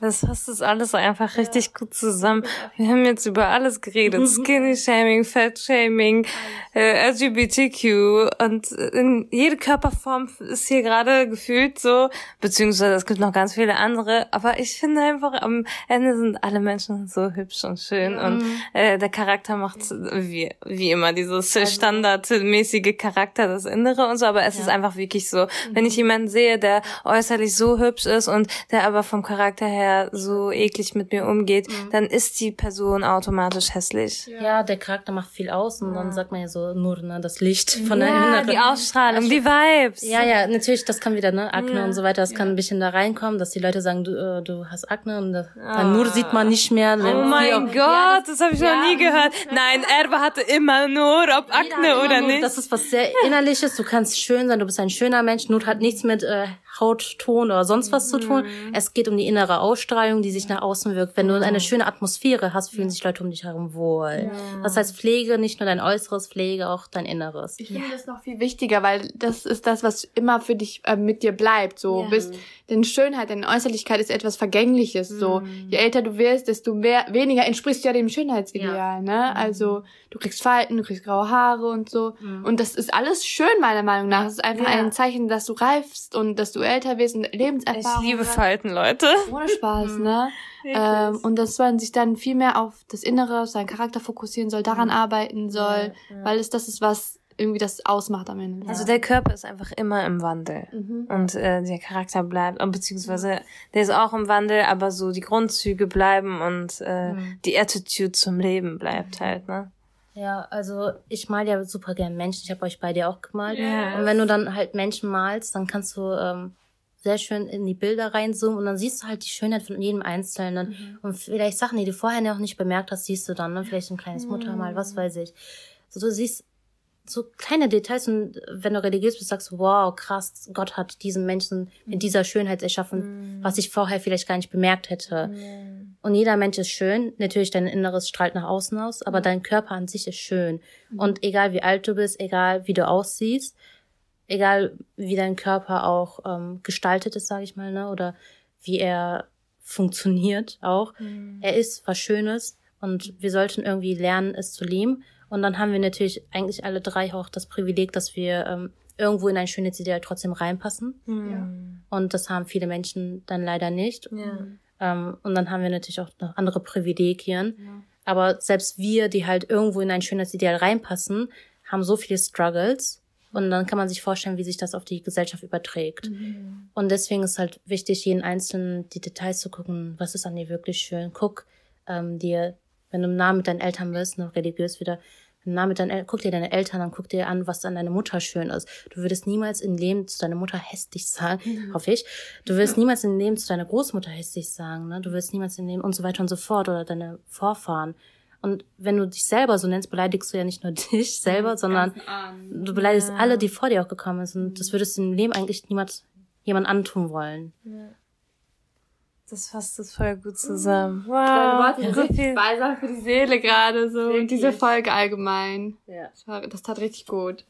[SPEAKER 2] Das fasst es alles einfach richtig gut zusammen. Wir haben jetzt über alles geredet. Skinny Shaming, Fat Shaming, äh, LGBTQ und in jede Körperform ist hier gerade gefühlt so, beziehungsweise es gibt noch ganz viele andere, aber ich finde einfach am Ende sind alle Menschen so hübsch und schön. Und äh, der Charakter macht wie, wie immer dieses standardmäßige Charakter, das Innere und so, aber es ist einfach wirklich so, wenn ich jemanden sehe, der äußerlich so hübsch ist und der aber vom Charakter her so eklig mit mir umgeht, dann ist die Person automatisch hässlich.
[SPEAKER 4] Ja, der Charakter macht viel aus und dann sagt man ja so nur ne, das Licht von der
[SPEAKER 2] Ja,
[SPEAKER 4] inneren.
[SPEAKER 2] die Ausstrahlung, die Vibes.
[SPEAKER 4] Ja, ja, natürlich, das kann wieder, ne, Akne und so weiter, das kann ein bisschen da reinkommen, dass die Leute sagen, du, äh, du hast Akne und das, dein Nur sieht man nicht mehr.
[SPEAKER 2] Oh mein Gott, das, habe ich noch nie gehört. Nein, Erbe hatte immer nur, ob Akne oder nicht.
[SPEAKER 4] Das ist was sehr innerliches, du kannst schön sein, du bist ein schöner Mensch, Nur hat nichts mit äh, Hautton oder sonst was zu tun. Es geht um die innere Ausstrahlung, die sich nach außen wirkt. Wenn du eine schöne Atmosphäre hast, fühlen sich Leute um dich herum wohl. Das heißt, Pflege, nicht nur dein Äußeres, Pflege auch dein Inneres.
[SPEAKER 3] Ich finde das noch viel wichtiger, weil das ist das, was immer für dich äh, mit dir bleibt. So
[SPEAKER 4] Ja.
[SPEAKER 3] bist, denn Schönheit, deine Äußerlichkeit ist etwas Vergängliches. So je älter du wirst, desto mehr, weniger entsprichst du ja dem Schönheitsideal. Ne? Also du kriegst Falten, du kriegst graue Haare und so. Und das ist alles schön meiner Meinung nach. Es ist einfach
[SPEAKER 2] Ja.
[SPEAKER 3] ein Zeichen, dass du reifst und dass du älter wirst und
[SPEAKER 2] Ich
[SPEAKER 3] Lebenserfahrung.
[SPEAKER 2] liebe
[SPEAKER 3] hast.
[SPEAKER 2] Falten, Leute.
[SPEAKER 3] Ohne Spaß, ne? Ähm, und dass man sich dann viel mehr auf das Innere, auf seinen Charakter fokussieren soll, daran arbeiten soll, weil es das ist, was irgendwie das ausmacht am Ende.
[SPEAKER 2] Also der Körper ist einfach immer im Wandel. Und äh, der Charakter bleibt, beziehungsweise der ist auch im Wandel, aber so die Grundzüge bleiben und äh, die Attitude zum Leben bleibt halt, ne?
[SPEAKER 4] Ja, also ich mal ja super gern Menschen. Ich habe euch bei dir auch gemalt.
[SPEAKER 2] Yes.
[SPEAKER 4] Und wenn du dann halt Menschen malst, dann kannst du ähm, sehr schön in die Bilder reinzoomen und dann siehst du halt die Schönheit von jedem Einzelnen. Und vielleicht Sachen, die du vorher noch nicht bemerkt hast, siehst du dann. Ne? Vielleicht ein kleines Muttermal, was weiß ich. So, du siehst so kleine Details und wenn du religiös bist, sagst du, wow, krass, Gott hat diesen Menschen mit dieser Schönheit erschaffen, was ich vorher vielleicht gar nicht bemerkt hätte. Und jeder Mensch ist schön. Natürlich, dein Inneres strahlt nach außen aus, aber dein Körper an sich ist schön. Und egal wie alt du bist, egal wie du aussiehst, egal wie dein Körper auch ähm, gestaltet ist, sage ich mal, ne, oder wie er funktioniert auch, er ist was Schönes und wir sollten irgendwie lernen, es zu lieben. Und dann haben wir natürlich eigentlich alle drei auch das Privileg, dass wir ähm, irgendwo in ein Schönheitsideal trotzdem reinpassen. Und das haben viele Menschen dann leider nicht. Ähm, und dann haben wir natürlich auch noch andere Privilegien. Aber selbst wir, die halt irgendwo in ein Schönheitsideal reinpassen, haben so viele Struggles. Und dann kann man sich vorstellen, wie sich das auf die Gesellschaft überträgt. Und deswegen ist halt wichtig, jeden Einzelnen die Details zu gucken, was ist an dir wirklich schön. Guck ähm, dir, wenn du nah mit deinen Eltern bist, noch religiös wieder, nah mit deinen guck dir deine Eltern an, guck dir an, was an deiner Mutter schön ist. Du würdest niemals im Leben zu deiner Mutter hässlich sagen, hoffe ich. Du wirst niemals im Leben zu deiner Großmutter hässlich sagen, ne? Du wirst niemals im Leben und so weiter und so fort oder deine Vorfahren. Und wenn du dich selber so nennst, beleidigst du ja nicht nur dich selber, sondern du beleidigst alle, die vor dir auch gekommen sind. Und das würdest du im Leben eigentlich niemals jemand antun wollen.
[SPEAKER 2] Das fasst es voll gut zusammen.
[SPEAKER 3] Deine
[SPEAKER 2] Wow.
[SPEAKER 3] Worte sind
[SPEAKER 2] so
[SPEAKER 3] richtig
[SPEAKER 2] viel.
[SPEAKER 3] balsam für die Seele gerade so. Und diese Folge allgemein.
[SPEAKER 4] Ja.
[SPEAKER 3] Das, war, das tat richtig gut.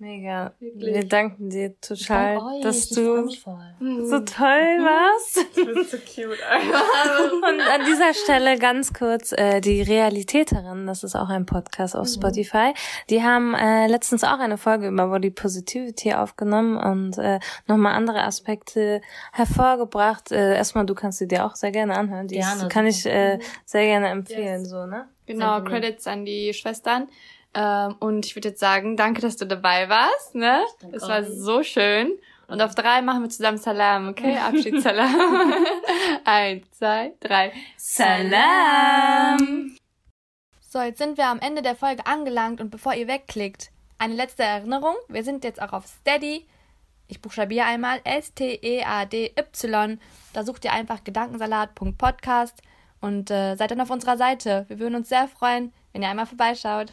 [SPEAKER 2] Mega.
[SPEAKER 3] Wirklich.
[SPEAKER 2] Wir danken dir total, dass du so toll warst.
[SPEAKER 3] Du bist so cute.
[SPEAKER 2] Und an dieser Stelle ganz kurz äh, die Realitäterin, das ist auch ein Podcast auf Spotify. Die haben äh, letztens auch eine Folge über Body Positivity aufgenommen und äh, nochmal andere Aspekte hervorgebracht. Äh, erstmal, du kannst sie dir auch sehr gerne anhören. Die
[SPEAKER 4] Gerne,
[SPEAKER 2] ist, kann ich äh,
[SPEAKER 3] Mhm.
[SPEAKER 2] sehr gerne empfehlen, so, ne?
[SPEAKER 3] Genau, Credits an die Schwestern. Ähm, und ich würde jetzt sagen, danke, dass du dabei warst. Ne? Es war so schön. Und auf drei machen wir zusammen Salam, okay? Abschiedssalam. Eins, zwei, drei. Salam! So, jetzt sind wir am Ende der Folge angelangt und bevor ihr wegklickt, eine letzte Erinnerung. Wir sind jetzt auch auf Steady. Ich buchstabiere einmal S-T-E-A-D-Y. Da sucht ihr einfach gedankensalat.podcast und äh, seid dann auf unserer Seite. Wir würden uns sehr freuen, wenn ihr einmal vorbeischaut.